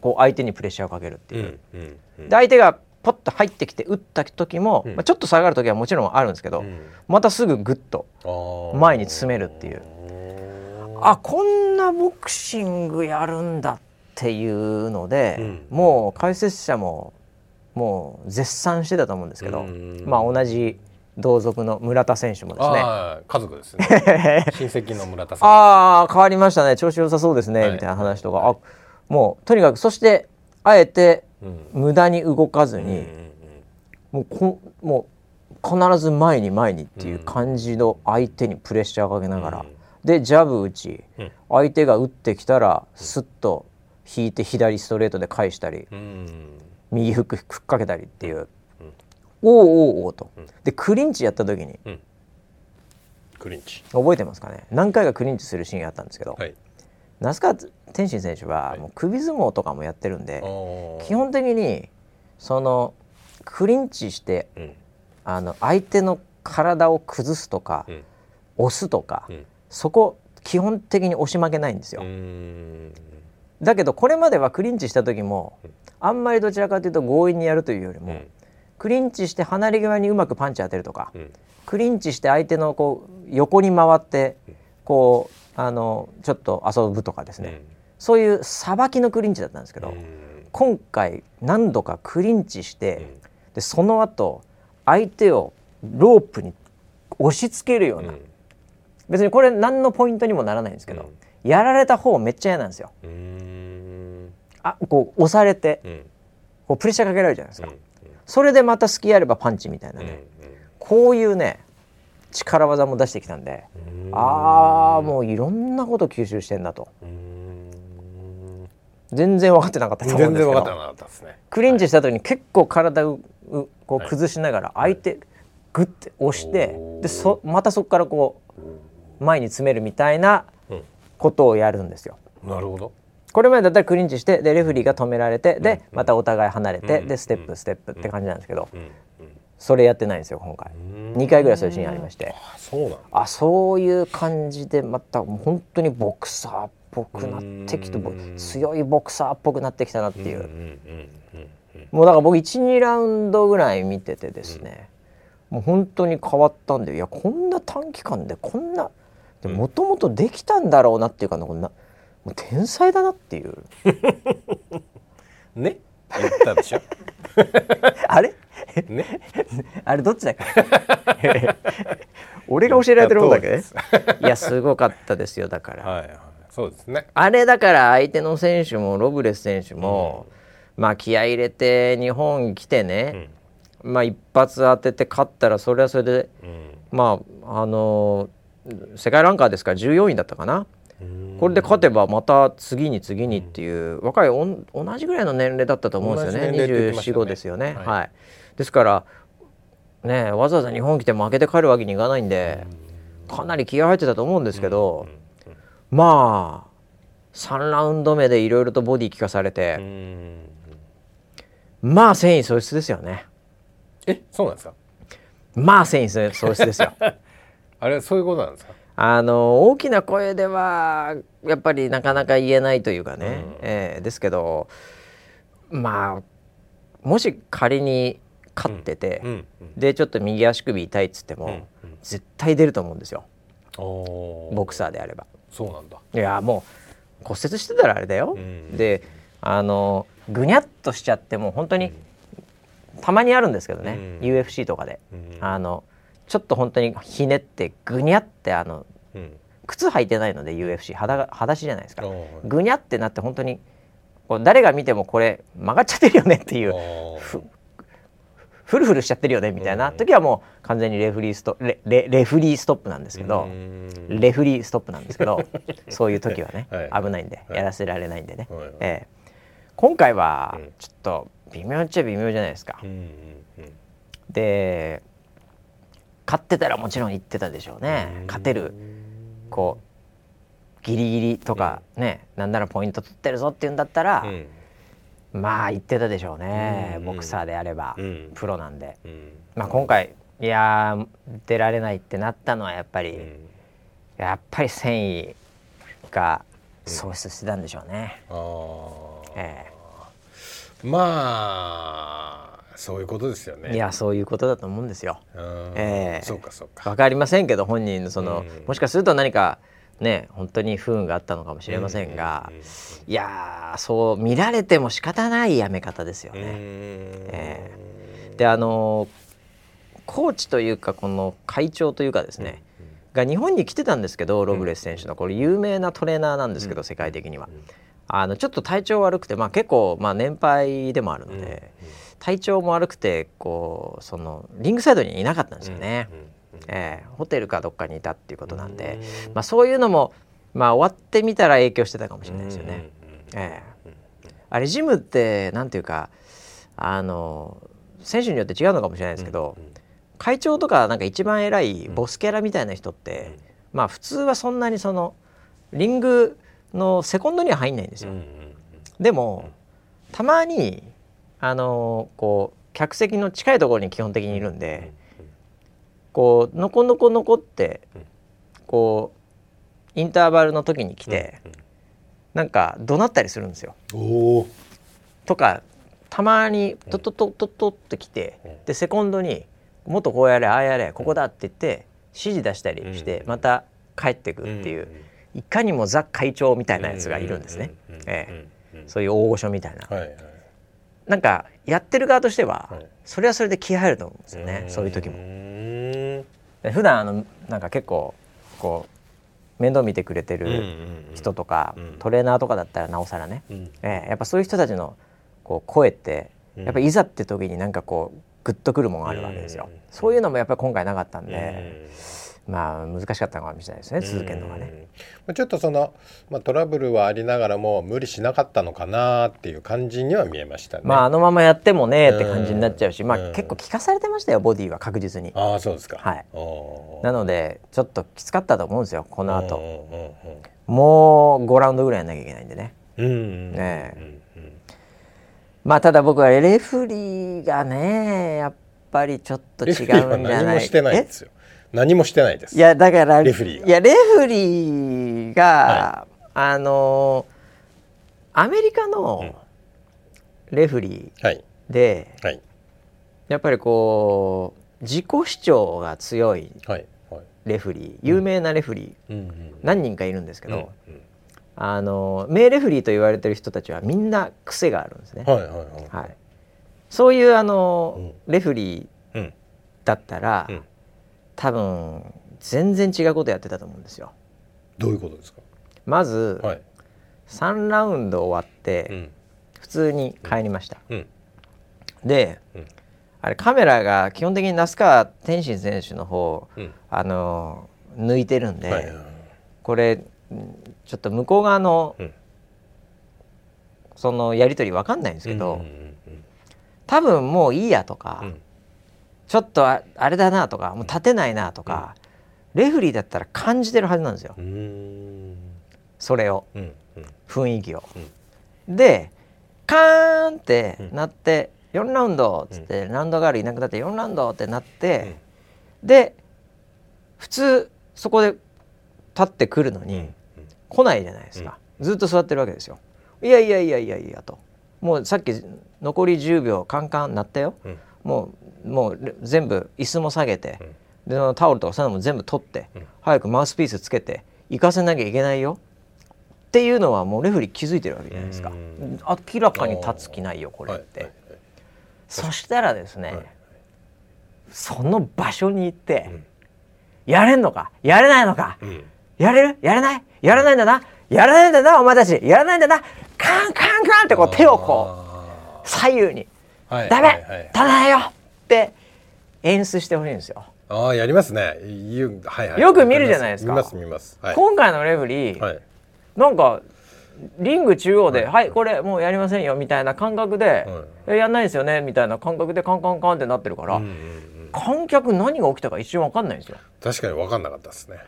こう相手にプレッシャーをかけるっていう。うんうんうん。で相手がポッと入ってきて打った時も、うん。まあ、ちょっと下がる時はもちろんあるんですけど、うん。またすぐグッと前に詰めるっていう。あこんなボクシングやるんだっていうので、うん。もう解説者ももう絶賛してたと思うんですけど、うん。まあ同じ同族の村田選手もですね。家族ですね。親戚の村田さん。ああ変わりましたね。調子良さそうですね、はい。みたいな話とか、あもうとにかくそしてあえてうん無駄に動かずに、もうこもう必ず前に前にっていう感じの相手にプレッシャーかけながら、うん。でジャブ打ち、うん。相手が打ってきたらスッと引いて左ストレートで返したり、右フックふっかけたりっていう、うん。おうおうおうと、うん。でクリンチやった時に。クリンチ。覚えてますかね？何回かクリンチするシーンがあったんですけど、はい那須川天心選手ははい。もう首相撲とかもやってるんで、あー。基本的にそのクリンチしてうん。あの相手の体を崩すとか、うん。押すとか、うん。そこ基本的に押し負けないんですよ、うん。だけどこれまではクリンチした時もうん。あんまりどちらかというと強引にやるというよりも、うん。クリンチして離れ際にうまくパンチ当てるとか、うん。クリンチして相手のこう横に回ってうん。こうあのちょっと遊ぶとかですね、そういうさばきのクリンチだったんですけど、うん。今回何度かクリンチして、うん。でその後相手をロープに押し付けるような、別にこれ何のポイントにもならないんですけど、やられた方めっちゃ嫌なんですよ。あこう押されてうん。こうプレッシャーかけられるじゃないですか、うん。それでまた隙あればパンチみたいなうんね、こういうね力技も出してきたんで、うん。ああもういろんなこと吸収してんだと。うん。全然分かってなかったと思うん全ですけど然分かってなかったですね。クリンチした時に結構体をうこうはい。崩しながら相手グッて押しておー。でそまたそこからこう前に詰めるみたいなうん。ことをやるんですよ。なるほど。これまでだったらクリンチしてでレフェリーが止められてでうん。またお互い離れてうん。でステップステップって感じなんですけど。うんそれやってないんですよ今回。うん。2回ぐらいそういうシーンありまして。あそうなんだ。あそういう感じでまた本当にボクサーっぽくなってきて強いボクサーっぽくなってきたなっていう。もうだから僕12ラウンドぐらい見ててですねもう本当に変わったんでいやこんな短期間でこんなもともとできたんだろうなっていうかなこんなもう天才だなっていう。ね。言ったでしょ。あれ？ね。あれどっちだっけ？俺が教えられてる方だっけ？いやす。ごかったですよだから、はいはい。そうですね。あれだから相手の選手もロブレス選手も、まあ気合い入れて日本来てね、まあ一発当てて勝ったらそれはそれでうん。まああの世界ランカーですから14位だったかな、うん。これで勝てばまた次に次にっていう、若い同じぐらいの年齢だったと思うんですよねね24、5ですよね、はいはいですからねわざわざ日本来て負けて帰るわけにいかないんで、かなり気合入ってたと思うんですけど、まあ3ラウンド目でいろいろとボディ効かされうて、んまあ繊維喪失ですよね。えそうなんですか？まあ繊維喪失ですよ。あれそういうことなんですか？あの大きな声ではやっぱりなかなか言えないというかね、うん。えーですけどまあもし仮に勝ってて、でちょっと右足首痛いっつっても、絶対出ると思うんですよ。ボクサーであれば。そうなんだ。いやもう骨折してたらあれだよ。うんであのぐにゃっとしちゃってもう本当にたまにあるんですけどね、うん。UFC とかで、うん。あのちょっと本当にひねってぐにゃってあのうん。靴履いてないので UFC 裸が裸足じゃないですか。ぐにゃってなって本当にこう誰が見てもこれ曲がっちゃってるよねっていうフルフルしちゃってるよねみたいな時はもう完全にレフリーストレレレフリーストップなんですけどうん。レフリーストップなんですけど そういう時はねはい。危ないんではい。やらせられないんでね。はいはい。ええ。今回はうん。ちょっと微妙っちゃ微妙じゃないですか。うんうんうん。で勝ってたらもちろん言ってたでしょうね。うん。勝てるこうギリギリとかねなんならポイント取ってるぞっていうんだったらうんまあ言ってたでしょうね。うん。ボクサーであれば。うん。プロなんで。うん。まあ今回いやー出られないってなったのはやっぱりうん。やっぱり繊維が喪失してたんでしょうね。あー。えまあそういうことですよね。えいやそういうことだと思うんですよ。うん。ええ。そうかそうか。わかりませんけど本人のその、うん。もしかすると何かね本当に不運があったのかもしれませんが、うんうんいやーそう見られても仕方ないやめ方ですようんね。うんえであのコーチというかこの会長というかですね、が日本に来てたんですけどロブレス選手のこれ有名なトレーナーなんですけど、世界的には。あのちょっと体調悪くて、まあ、結構、まあ、年配でもあるので、体調も悪くてこうそのリングサイドにいなかったんですよね、ええホテルかどっかにいたっていうことなんで、まあ、そういうのも、まあ、終わってみたら影響してたかもしれないですよね。ええ。あれジムってなんていうかあの選手によって違うのかもしれないですけど、会長とかなんか一番偉いボスキャラみたいな人って、まあ普通はそんなにそのリングのセコンドには入んないんですよ。でもたまにあのこう客席の近いところに基本的にいるんで、こうのこのこのこってこうインターバルの時に来て、なんか怒鳴ったりするんですよ。とかたまにトトトトトって来て、うん。でセコンドに「もっとこうやれああやれここだ」って言って指示出したりして、うん。また帰ってくっていう、いかにもザ会長みたいなやつがいるんですね、ええ。そういう大御所みたいな、はいはいなんかやってる側としては、はい。それはそれで気合入ると思うんですよね、そういう時も。普段あのなんか結構こう面倒見てくれてる人とか、うん。トレーナーとかだったらなおさらね、うん。ええやっぱそういう人たちのこう声ってうん。やっぱいざって時になんかこうグッとくるものがあるわけですよ、うん。そういうのもやっぱり今回なかったんで、まあ難しかったのかもしれないですね続けるのがね。うん。ちょっとその、まあ、トラブルはありながらも無理しなかったのかなっていう感じには見えましたね。まああのままやってもねって感じになっちゃうし、まあうん結構聞かされてましたよボディは確実に。ああそうですか。はいなのでちょっときつかったと思うんですよこの後。もう5ラウンドぐらいやんなきゃいけないんでね。うんねまあただ僕はレフリーがねやっぱりちょっと違うんじゃレフリーはない何もしてないんですよ。何もしてないです。いやだからレフリーが。いやレフリーが、あのアメリカのレフリはいーで、はい。やっぱりこう自己主張が強いはい。はい。レフリー有名なレフリー、うん。うん。何人かいるんですけど、うん。うん。あの名レフリーと言われてる人たちはみんな癖があるんですね。はい。はい。はい。はい、そういうあの、レフリーうん。だったら、うん多分全然違うことやってたと思うんですよ。どういうことですか？まず、はい。3ラウンド終わって、うん普通に帰りました。うんで、うんあれカメラが基本的に那須川天心選手の方うん。あの抜いてるんで、はいはいはい。これうんちょっと向こう側の、うんそのやり取りわかんないんですけど、うんうん多分もういいやとか、うんうんちょっとああれだなとかもう立てないなとか、レフリーだったら感じてるはずなんですよ。それを。うんうん。雰囲気を。でカーンってうん。なって、4ラウンドっつって、ラウンドガールいなくなって4ラウンドってなって、で普通そこで立ってくるのに、来ないじゃないですか、ずっと座ってるわけですよ。いやいやいやいやいやと。もうさっき残り10秒カンカンなったよ、うん。もうもう全部椅子も下げて、うん。でタオルとかそういうのも全部取って、うん。早くマウスピースつけて行かせなきゃいけないよっていうのはもうレフェリー気づいてるわけじゃないですか、うん。明らかに立つ気ないよこれって、はいはいはい。そしたらですね、はい。その場所に行って、うん。やれんのか？やれないのか、うん。やれる？やれない？やらないんだな？やらないんだな？お前たちやらないんだな？カンカンカンってこう手をこう左右に。あーはい。ダメ、はいはい。立たないよって演出してほしいんですよ。ああやりますね。はいはい。よく見るじゃないですか。見ます見ます。はい。今回のレフリー、はい。なんかリング中央で「はい、これもうやりませんよ」みたいな感覚で「えやんないですよね」みたいな感覚でカンカンカンってなってるから、うんうんうん。観客何が起きたか一瞬分かんないんですよ。確かに分かんなかったですね。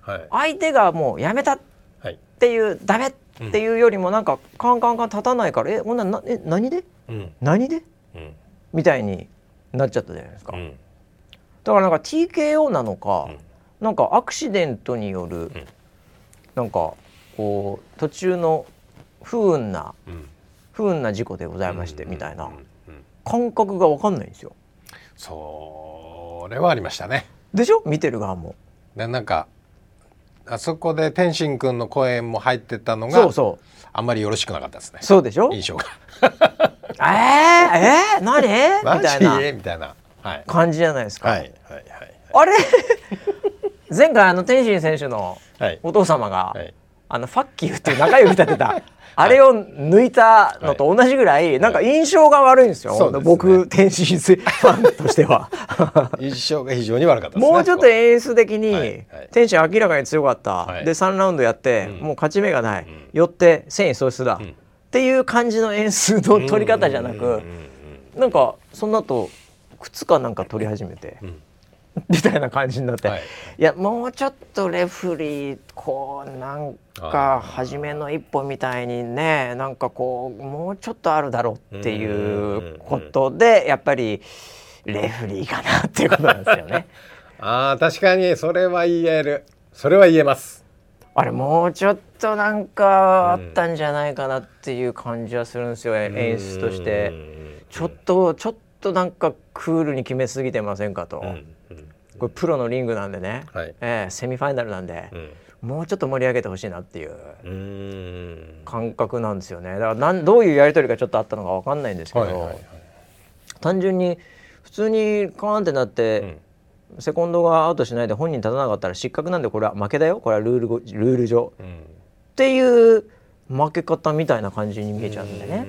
はい。相手がもうやめたっはい。ていうダメっていうよりもなんかカンカンカン立たないから「えほんななえ何で？うん。何で?うん」みたいになっちゃったじゃないですか。うん。だからなんか TKO なのか、うん。なんかアクシデントによる、ん。なんかこう途中の不運なうん。不運な事故でございまして、みたいな感覚が分かんないんですよ。それはありましたね。でしょ？見てる側も。でなんかあそこで天心くんの声も入ってたのがそうそう。あんまりよろしくなかったですね。そうでしょ？印象が えー、えー、何？みたいな。みたいな。はい。感じじゃないですか。はいはいはい。あれ？前回あの天心選手のはい。お父様が、はい。あのファッキーっていう仲良く立てた あれを抜いたのと同じぐらい、なんか印象が悪いんですよ、そうですね。僕天心ファンとしては。印象が非常に悪かったですね。もうちょっと演出的に、はいはい。天心明らかに強かった、はい。で3ラウンドやって、うん。もう勝ち目がない、ん。よって戦意喪失だ、んっていう感じの演出の取り方じゃなく、なんかその後靴かなんか取り始めて、ん。みたいな感じになって、はい。い、やもうちょっとレフリーこうなんか初めの一歩みたいにねなんかこうもうちょっとあるだろうっていうことでやっぱりレフリーかなっていうことなんですよね。あー確かにそれは言える。それは言えますあれもうちょっとなんかあったんじゃないかなっていう感じはするんですよ、演出として。ちょっとちょっとなんかクールに決めすぎてませんかと、うん。うん。これプロのリングなんでね、はい。ええセミファイナルなんでう、ん。もうちょっと盛り上げてほしいなっていううーん。感覚なんですよね。だからなんどういうやり取りがちょっとあったのかわかんないんですけど、はいはいはい単純に普通にカーンってなって、セコンドがアウトしないで本人立たなかったら失格なんでこれは負けだよ。これはルールごルール上。うん。っていう負け方みたいな感じに見えちゃうんでね、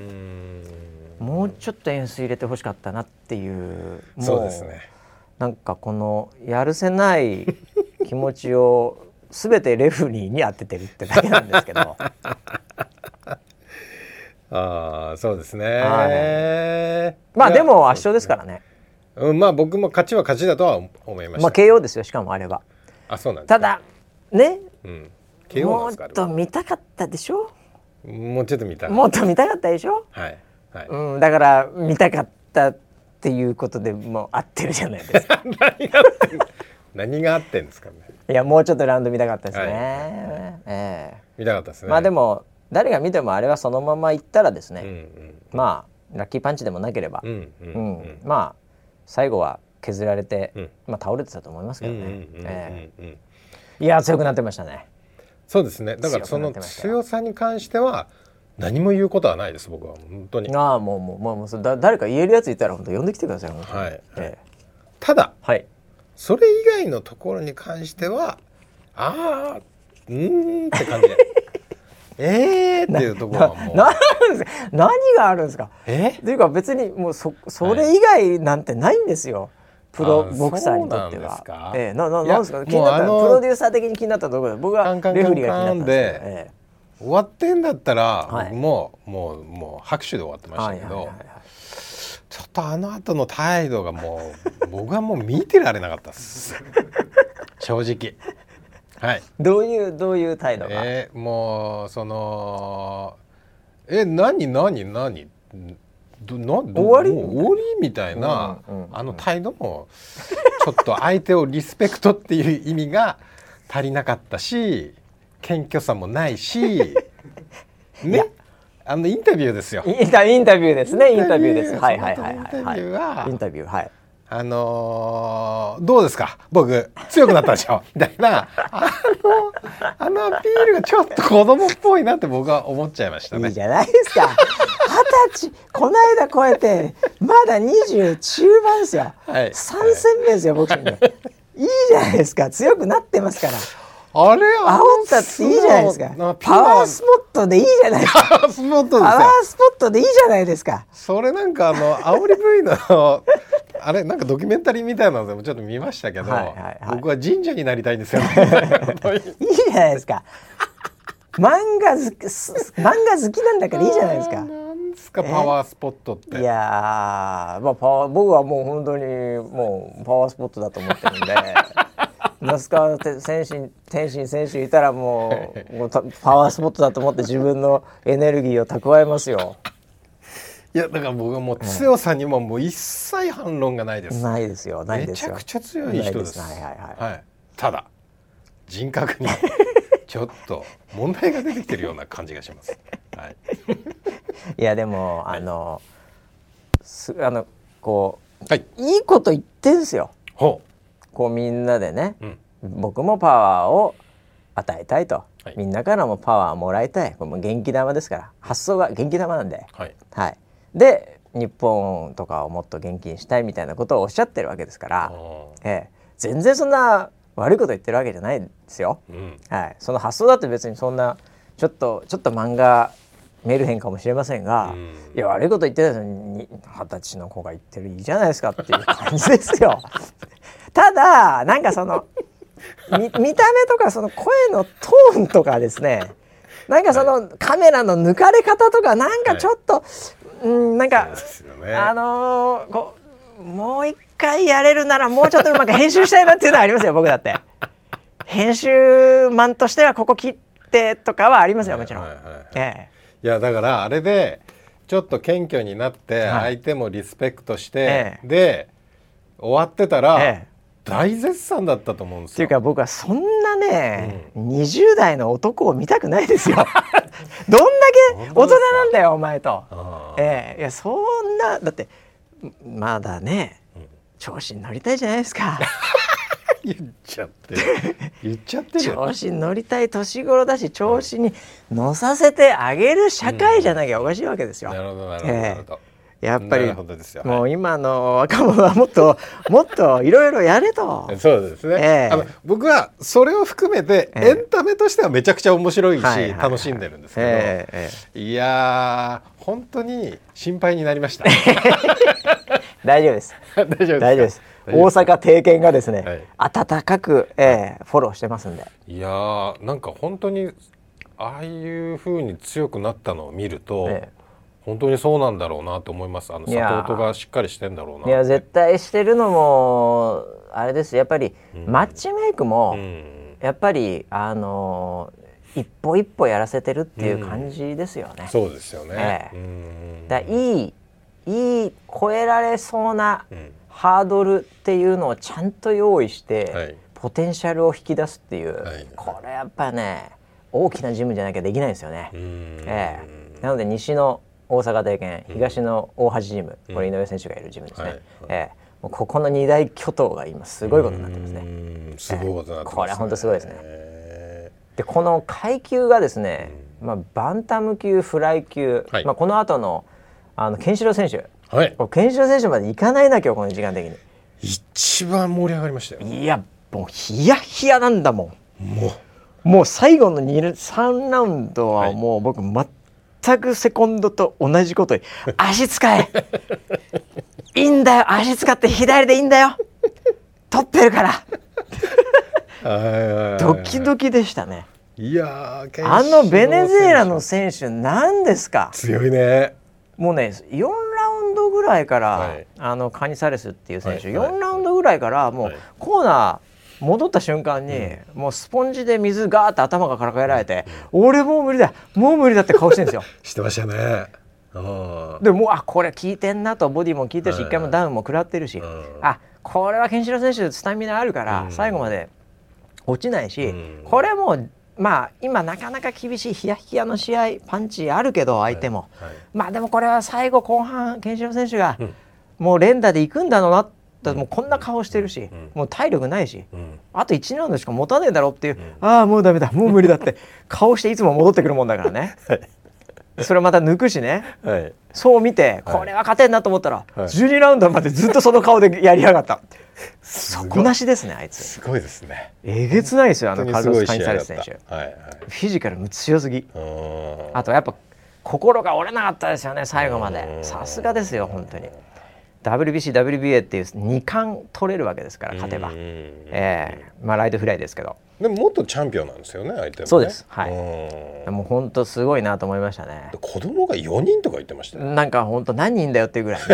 もうちょっと演出入れてほしかったなっていう。もそうですね。なんかこのやるせない気持ちを全てレフリーに当ててるってだけなんですけど。ああそうですね、はい。まあでも圧勝ですからねうん、まあ僕も勝ちは勝ちだとは思いました、まあ KO ですよしかもあればあそうなんですただね？うん、KO もっと見たかったでしょ？もうちょっと見たい。もっと見たかったでしょ、はいはい、うん、だから見たかったっていうことでもう合ってるじゃないですか。何があってん何があってんですかね。いやもうちょっとラウンド見たかったですね、はいええ。見たかったですね。まあでも誰が見てもあれはそのままいったらですね、うんうん。まあラッキーパンチでもなければ、うんうんううんんまあ最後は削られて、うん。まあ倒れてたと思いますけうんどね、いや強くなってましたね。そうですね。だからその強さに関しては何も言うことはないです僕は。本当に。ああもうもうもうもうだ誰か言えるやついたら本当呼んできてくださいはい。ええ。ただはい。それ以外のところに関してはああうーんって感じで えーっていうところはもう。な何があるんですか？え？っていうか別にもうそそれ以外なんてないんですよ、プロあボクサーにとっては。か？ええなななんですか？気になプロデューサー的に気になったところで。僕はレフェリーが気になったんで終わってんだったら、はい。僕ももうもう拍手で終わってえましたけど、はいはいはいはいちょっとあの後の態度がもう僕はもう見てられなかったです。正直はい。どういうどういう態度が、えーもうそのえ何何何？どなど終わり？もう終わりみたいな、うんうんうん。あの態度もちょっと相手をリスペクトっていう意味が足りなかったし謙虚さもないし ね？あのインタビューですよ。インタビューですねインタビューです。はいはいはいはいインタビューははいインタビューはいあのーどうですか？僕強くなったでしょ？みたいな。あのあのアピールがちょっと子供っぽいなって僕は思っちゃいましたね。いいじゃないですか。二十歳この間超えてまだ20中盤ですよ、はい。三戦目ですよボクシングいいじゃないですか。強くなってますからあれ煽ったっていいじゃないですか。なパワースポットでいいじゃないですか。パワースポットですパワよースポットでいいじゃないですか。それなんかあの煽り V の あれなんかドキュメンタリーみたいなのでもちょっと見ましたけど、はいはいはい。僕は神社になりたいんですよ、ね、いいじゃないですか。漫画好きす漫画好きなんだからいいじゃないですか。なんですかパワースポットって。いやー、まあ、パワー僕はもう本当にもうパワースポットだと思ってるんで那須川天心天心選手いたらもうもうたパワースポットだと思って自分のエネルギーを蓄えますよ。いやだから僕はもう強さにももう一切反論がないです、ないですよないですよ。めちゃくちゃ強い人ですはいはいはい。はい、ただ人格に ちょっと問題が出てきてるような感じがします。はい、いやでもあのすあのこはい、ういいこと言ってんすよ。ほこうみんなでね、う、うん、僕もパワーを与えたいと、はい。みんなからもパワーをもらいたい。これもう元気玉ですから。発想が元気玉なんで、はい、はい、で日本とかをもっと元気にしたいみたいなことをおっしゃってるわけですから、あええ、全然そんな悪いこと言ってるわけじゃないですよ。ーうん、はい、その発想だって別にそんなちょっとちょっと漫画メルヘンかもしれませんが、うん。いや悪いこと言ってないのに二十歳の子が言ってるいいじゃないですかっていう感じですよ。ただなんかそのみ 見た目とかその声のトーンとかですね。なんかそのカメラの抜かれ方とかなんかちょっと、うんなんかね。あのーこうもう一回やれるならもうちょっとうまく編集したいなっていうのはありますよ僕だって。編集マンとしてはここ切ってとかはありますよもちろん。はい。はいはいえ。いやだからあれでちょっと謙虚になってはい。相手もリスペクトして、ええ。で終わってたら、ええ大絶賛だったと思うんですよ。っていうか僕はそんなね、20代の男を見たくないですよ。どんだけ大人なんだよお前と。ええいやそんなだってまだね調子に乗りたいじゃないですか。言っちゃってる言っちゃってるよ。調子に乗りたい年頃だし調子に乗させてあげる社会じゃなきゃおかしいわけですよ。なるほどなるほどなるほど。いやっぱりもう今の若者はもっと もっといろいろやれと。そうですね、ええ。あの僕はそれを含めてええ。エンタメとしてはめちゃくちゃ面白いし、はいはいはい。楽しんでるんですけど、えええいやー本当に心配になりました。え 大丈夫です。大丈夫ですか？大丈夫です。大丈夫大阪定見がですね、はい。温かく、ええフォローしてますんで。いやーなんか本当にああいう風に強くなったのを見ると、え本当にそうなんだろうなと思います。あのサポーートがしっかりしてんだろうなえいや絶対してるのもあれですやっぱり、うん。マッチメイクも、うん。やっぱりあのー一歩一歩やらせてるっていう感じですよね。そうですよね、ええ。うん。だいいいい超えられそうなうん。ハードルっていうのをちゃんと用意して、はい。ポテンシャルを引き出すっていう、はい。これやっぱね大きなジムじゃなきゃできないんですよね。うん。ええ。なので西の大阪帝拳東の大橋ジム、これ井上選手がいるジムですね、はい。ええ。もうここの二大巨頭が今すごいことになってますね。うん。すごいことになってます、ね。これ本当すごいですね。えでこの階級がですね、まあ、バンタム級フライ級、はい。まあ、この後のあのケンシロウ選手。ーはい。ケンシロウ選手まで行かないな今日この時間的に。一番盛り上がりましたよ。いやもうヒヤヒヤなんだももんもう最後の2 3ラウンドははい。もう僕全くセコンドと同じこと足使え。いいんだよ。足使って左でいいんだよ。取ってるから。ドキドキでしたね。いやーあのベネズエラの選選手何ですか？手強いね。もうね4ラウンドぐらいから、はい。あのカニサレスっていう選手、はい。はい。4ラウンドぐらいからもう、はい。コーナー戻った瞬間に、もうスポンジで水ガーって頭がからかえられて、俺もう無理だもう無理だって顔してるんですよ。してましたね。うんでもうあこれ効いてんなとボディも効いてるし、はい一回もダウンも食らってるし、うん。あこれはケンシロウ選手スタミナあるから、うん。最後まで落ちないし、うん。これもうまあ今なかなか厳しいヒヤヒヤの試合パンチあるけど相手も、はいまあでもこれは最後後半ケンシロウ選手が、うん。もう連打で行くんだろうなってもうこんな顔してるし、ん。もう体力ないし、うん。あと1ラウンドしか持たねえだろっていう、ああもうダメだもう無理だって 顔していつも戻ってくるもんだからね、それをまた抜くしね。はい。そう見てはい。これは勝てんなと思ったら、はい。12ラウンドまでずっとその顔でやりやがった。底なしですねあいつ。すごいですね。えげつないですよあの本カルロス・カニサレス選手。フィジカルも強すぎ。うん。あとやっぱ心が折れなかったですよね最後まうん。でさすがですよ本当に WBC、WBA っていう2冠取れるわけですから勝てば、うん。ええ。まあライトフライですけど。でも元チャンピオンなんですよね相手もね。そうです。はい。うん。もう本当すごいなと思いましたね。子供が4人とか言ってましたよ。なんか本当何人だよっていうぐらい。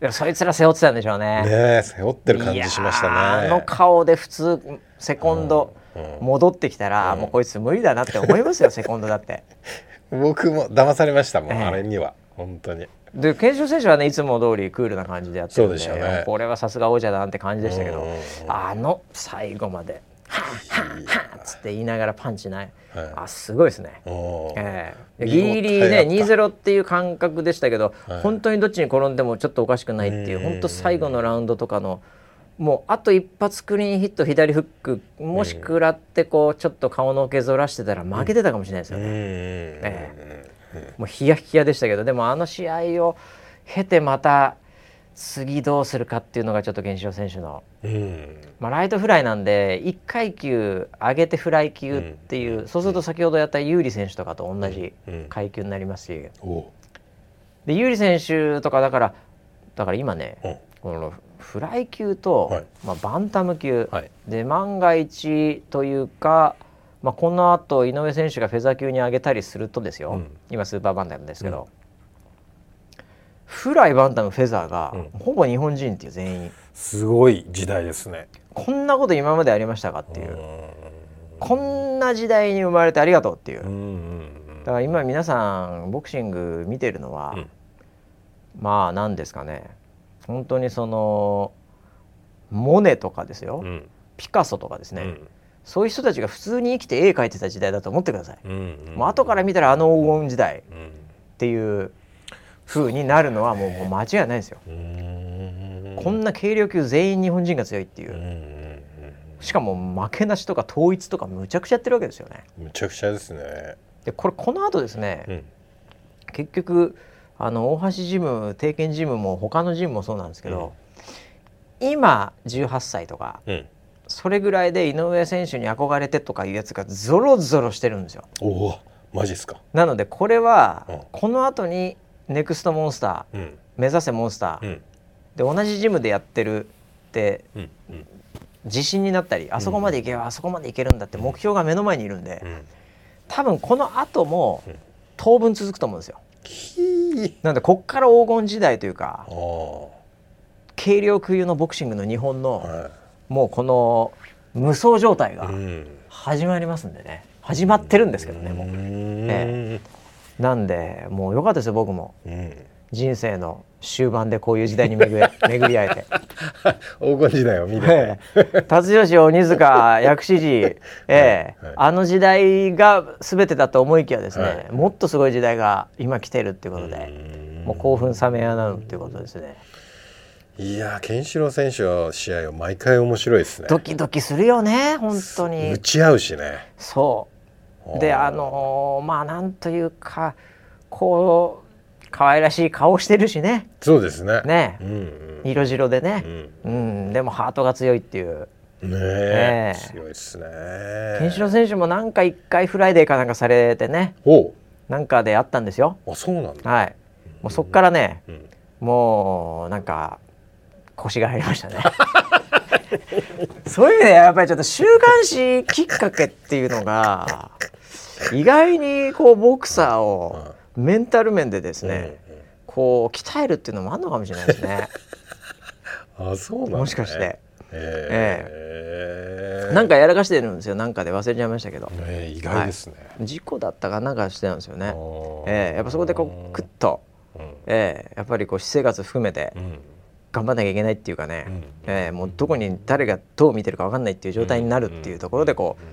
ねそいつら背負ってたんでしょうね。ねえ背負ってる感じしましたね。あの顔で普通セコンドうん戻ってきたら、もうこいつ無理だなって思いますよセコンドだって。僕も騙されましたもん、ええ。あれには。本当にで賢秀選手はねいつも通りクールな感じでやってるんででね。これはさすが王者だなって感じでしたけど、あの最後まで「はっはっはっ」つって言いながらパンチない、はい。あすごいですね。うんええ。見応えギリギリねあった2-0っていう感覚でしたけど、はい。本当にどっちに転んでもちょっとおかしくないっていううん。本当最後のラウンドとかのもうあと一発クリーンヒット左フックもし食らってこうちょっと顔の毛ずらしてたら負けてたかもしれないですよね。うん。えもうヒヤヒヤでしたけどでもあの試合を経てまた次どうするかっていうのがちょっと源志郎選手の、うんまあ、ライトフライなんで1階級上げてフライ級っていう、そうすると先ほどやった有利選手とかと同じうん。階級になりますし。おで有利選手とかだからだから今ね、うん。このフライ級と、はい。まあ、バンタム級、はい。で万が一というか、まあ、このあと井上選手がフェザー級に上げたりするとですよ、うん。今スーパーバンタムですけど、フライバンタムフェザーが、うん。ほぼ日本人っていう全員。すごい時代ですね。こんなこと今までありましたかっていう、こんな時代に生まれてありがとうっていう、うんうんだから今皆さんボクシング見てるのは、うん。まあ何ですかね。本当にそのモネとかですよ、うんうん。ピカソとかですね、うんそういう人たちが普通に生きて絵描いてた時代だと思ってください、うんもう後から見たらあの黄金時代うん。っていう風になるのはもうもう間違いないですよ、うん。こんな軽量級全員日本人が強いっていう、うんうんしかも負けなしとか統一とかむちゃくちゃやってるわけですよね。うんむちゃくちゃですね。でこれこの後ですね、うん。結局あの大橋ジム定見ジムも他のジムもそうなんですけど、今18歳とかうんそれぐらいで井上選手に憧れてとかいうやつがゾロゾロしてるんですよ。おおマジっすか。なのでこれはうん。この後にネクストモンスターうん。目指せモンスター、うん。で同じジムでやってるって自信になったりあそこまで行けばあそこまで行けるんだって目標が目の前にいるんでうん。多分この後もうん。当分続くと思うんですよ。なんでこっから黄金時代というか軽量級のボクシングの日本のはもうこの無双状態が始まりますんでね。始まってるんですけどねもううんえなんでもう良かったですよ僕も。うん。人生の終盤でこういう時代に巡り 巡り会えて。黄金時代を見て。ええ。辰吉鬼塚 薬師寺、ええ。はいあの時代が全てだと思いきやですね、はい。もっとすごい時代が今来てるっていうことで、うん。もう興奮冷めやらぬっていうことですねいやーケンシロウ選手の試合は毎回面白いですね。ドキドキするよね本当打にち合うしね。そう。であのーまあなんというかこう可愛らしい顔してるしね。そうですね。ね。うんうん。色白でね。う、ん。うん。でもハートが強いっていう。ねえええ。強いですね。ケンシロウ選手もなんか一回フライデーかなんかされてね。おう。なんかであったんですよ。あそうなんだ。はい。もうそっからねうん。もうなんか腰が入りましたね。そういう意味でやっぱりちょっと週刊誌きっかけっていうのが意外にこうボクサーをメンタル面でですね、こう鍛えるっていうのもあるのかもしれないですね。あそうなんだね。もしかして。ええ。なんかやらかしてるんですよ。なんかで忘れちゃいましたけど。ええ意外ですね。事故だったかなんかしてたんですよね。ええ。やっぱそこでこうクッと、うん。ええ。やっぱりこう私生活含めて。うん頑張んなきゃいけないっていうかね、うん。ええもうどこに誰がどう見てるか分かんないっていう状態になるっていうところでこう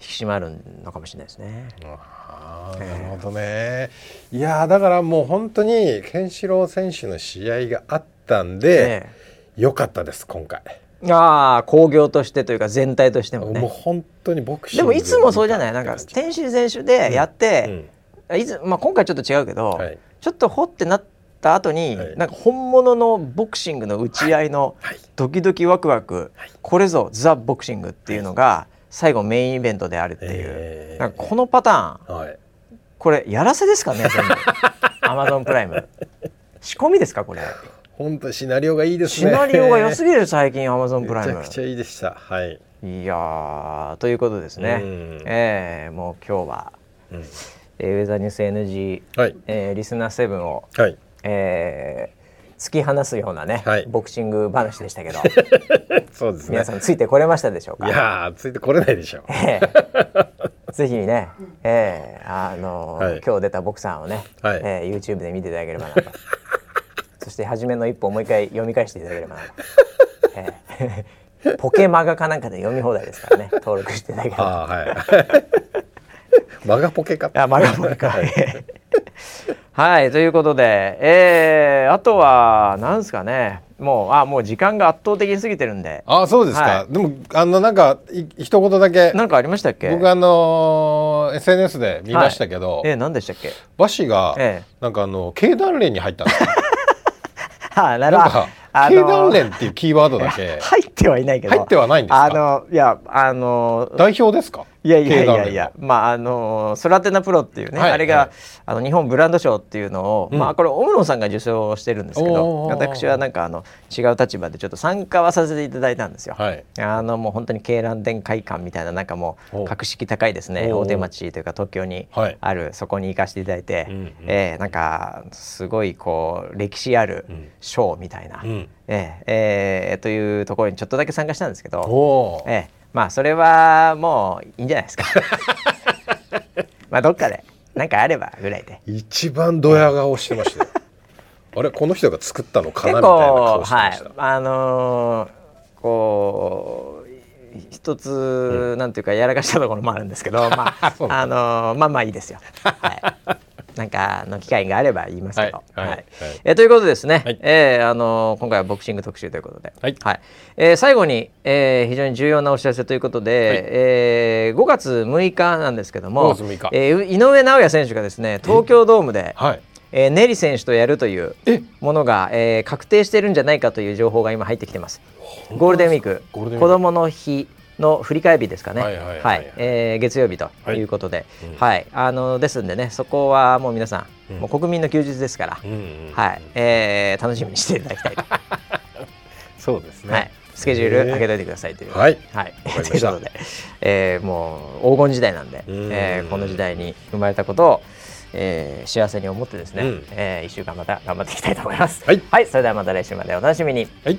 引き締まるのかもしれないですね。あーなるほどね。いやーだからもう本当にケンシロウ選手の試合があったんでえ良かったです今回。えああ興行としてというか全体としてももうね。本当にボクシングでもいつもそうじゃない？なんか天心選手でやって、うん。いつまあ、今回ちょっと違うけど、はい。ちょっとほってなった後に、はい。なんか本物のボクシングの打ち合いのはい。ドキドキワクワク、これぞザ・ボクシングっていうのが最後メインイベントであるっていう、えー。なんかこのパターンはい。これやらせですかね全部。アマゾンプライム仕込みですかこれ。本当シナリオがいいですね。シナリオが良すぎる最近アマゾンプライムめちゃくちゃいいでした。はい。いやーということですね、うん。えーもう今日は、うん。えーウェザーニュース NG、はい。えーリスナー7を、はいえー突き放すようなね、はい。ボクシング話でしたけど。そうですね。皆さんついてこれましたでしょうか？いやーついてこれないでしょう。えーぜひね、えーあのーはい。今日出たボクサーをね、はい。えー YouTube で見ていただければなと。そして初めの一歩をもう一回読み返していただければなと、えーポケマガかなんかで読み放題ですからね。登録していただければ。ああはい。マガポケか。あマガポケか。はいということで、えーあとはなんですかね。もうあもう時間が圧倒的に過ぎてるんで。あそうですか、はでもあのなんかい一言だけ。なんかありましたっけ？僕あの SNS で見ましたけど、えー、何でしたっけ？和紙が、ええ。なんかあの経団連に入ったんですよ。あなるほど。経団連っていうキーワードだけ。入ってはいないけど。入ってはないんですか？あのいやあの代表ですか？いやいやいや。いやまああのソラテナプロっていうね、はい。あれが、はい。あの日本ブランド賞っていうのを、うん。まあこれ大室さんが受賞してるんですけど私はなんかあの違う立場でちょっと参加はさせていただいたんですよ。はい。あのもう本当に鶏卵店会館みたいななんかもうお格式高いですね。お大手町というか東京にはい。ある、そこに行かせていただいて、うんうん。えーなんかすごいこう歴史あるうん。ショーみたいな、うん。えーえーというところにちょっとだけ参加したんですけど、ええ、まあそれはもういいんじゃないですか。まあどっかでなんかあればぐらいで。一番ドヤ顔してましたよあれこの人が作ったのかな？結みたいな構顔してはいました、あのーこう一つ、なんていうかやらかしたところもあるんですけど、まあ あのーまあまあいいですよ。はい。なんかの機会があれば言いますけど。はいはいはい。えーということでですね、はい。えーあのー今回はボクシング特集ということで、はい。えー最後に、えー非常に重要なお知らせということで、はい。えー5月6日なんですけども5月6日。えー井上尚弥選手がですね東京ドームで、はい。えー、ネリ選手とやるというえ？ものが、えー、確定してるんじゃないかという情報が今入ってきてます。ゴールデンウィーク、ゴールデンウィーク。子供の日の振り替え日ですかね。はい月曜日とい。うことで、ははい。い、あのですんでね、そこはもう皆さん、うん。もう国民の休日ですから、はい、えー楽しみにしていただきたいと、そうですね、はい、スケジュール開けといてくださいという。はい。はい、ということで、えーもう黄金時代なんで、うん。えーこの時代に生まれたことを、えー幸せに思ってですね、うん。え1週間また頑張っていきたいと思います。はい。それではまた来週までお楽しみに。はい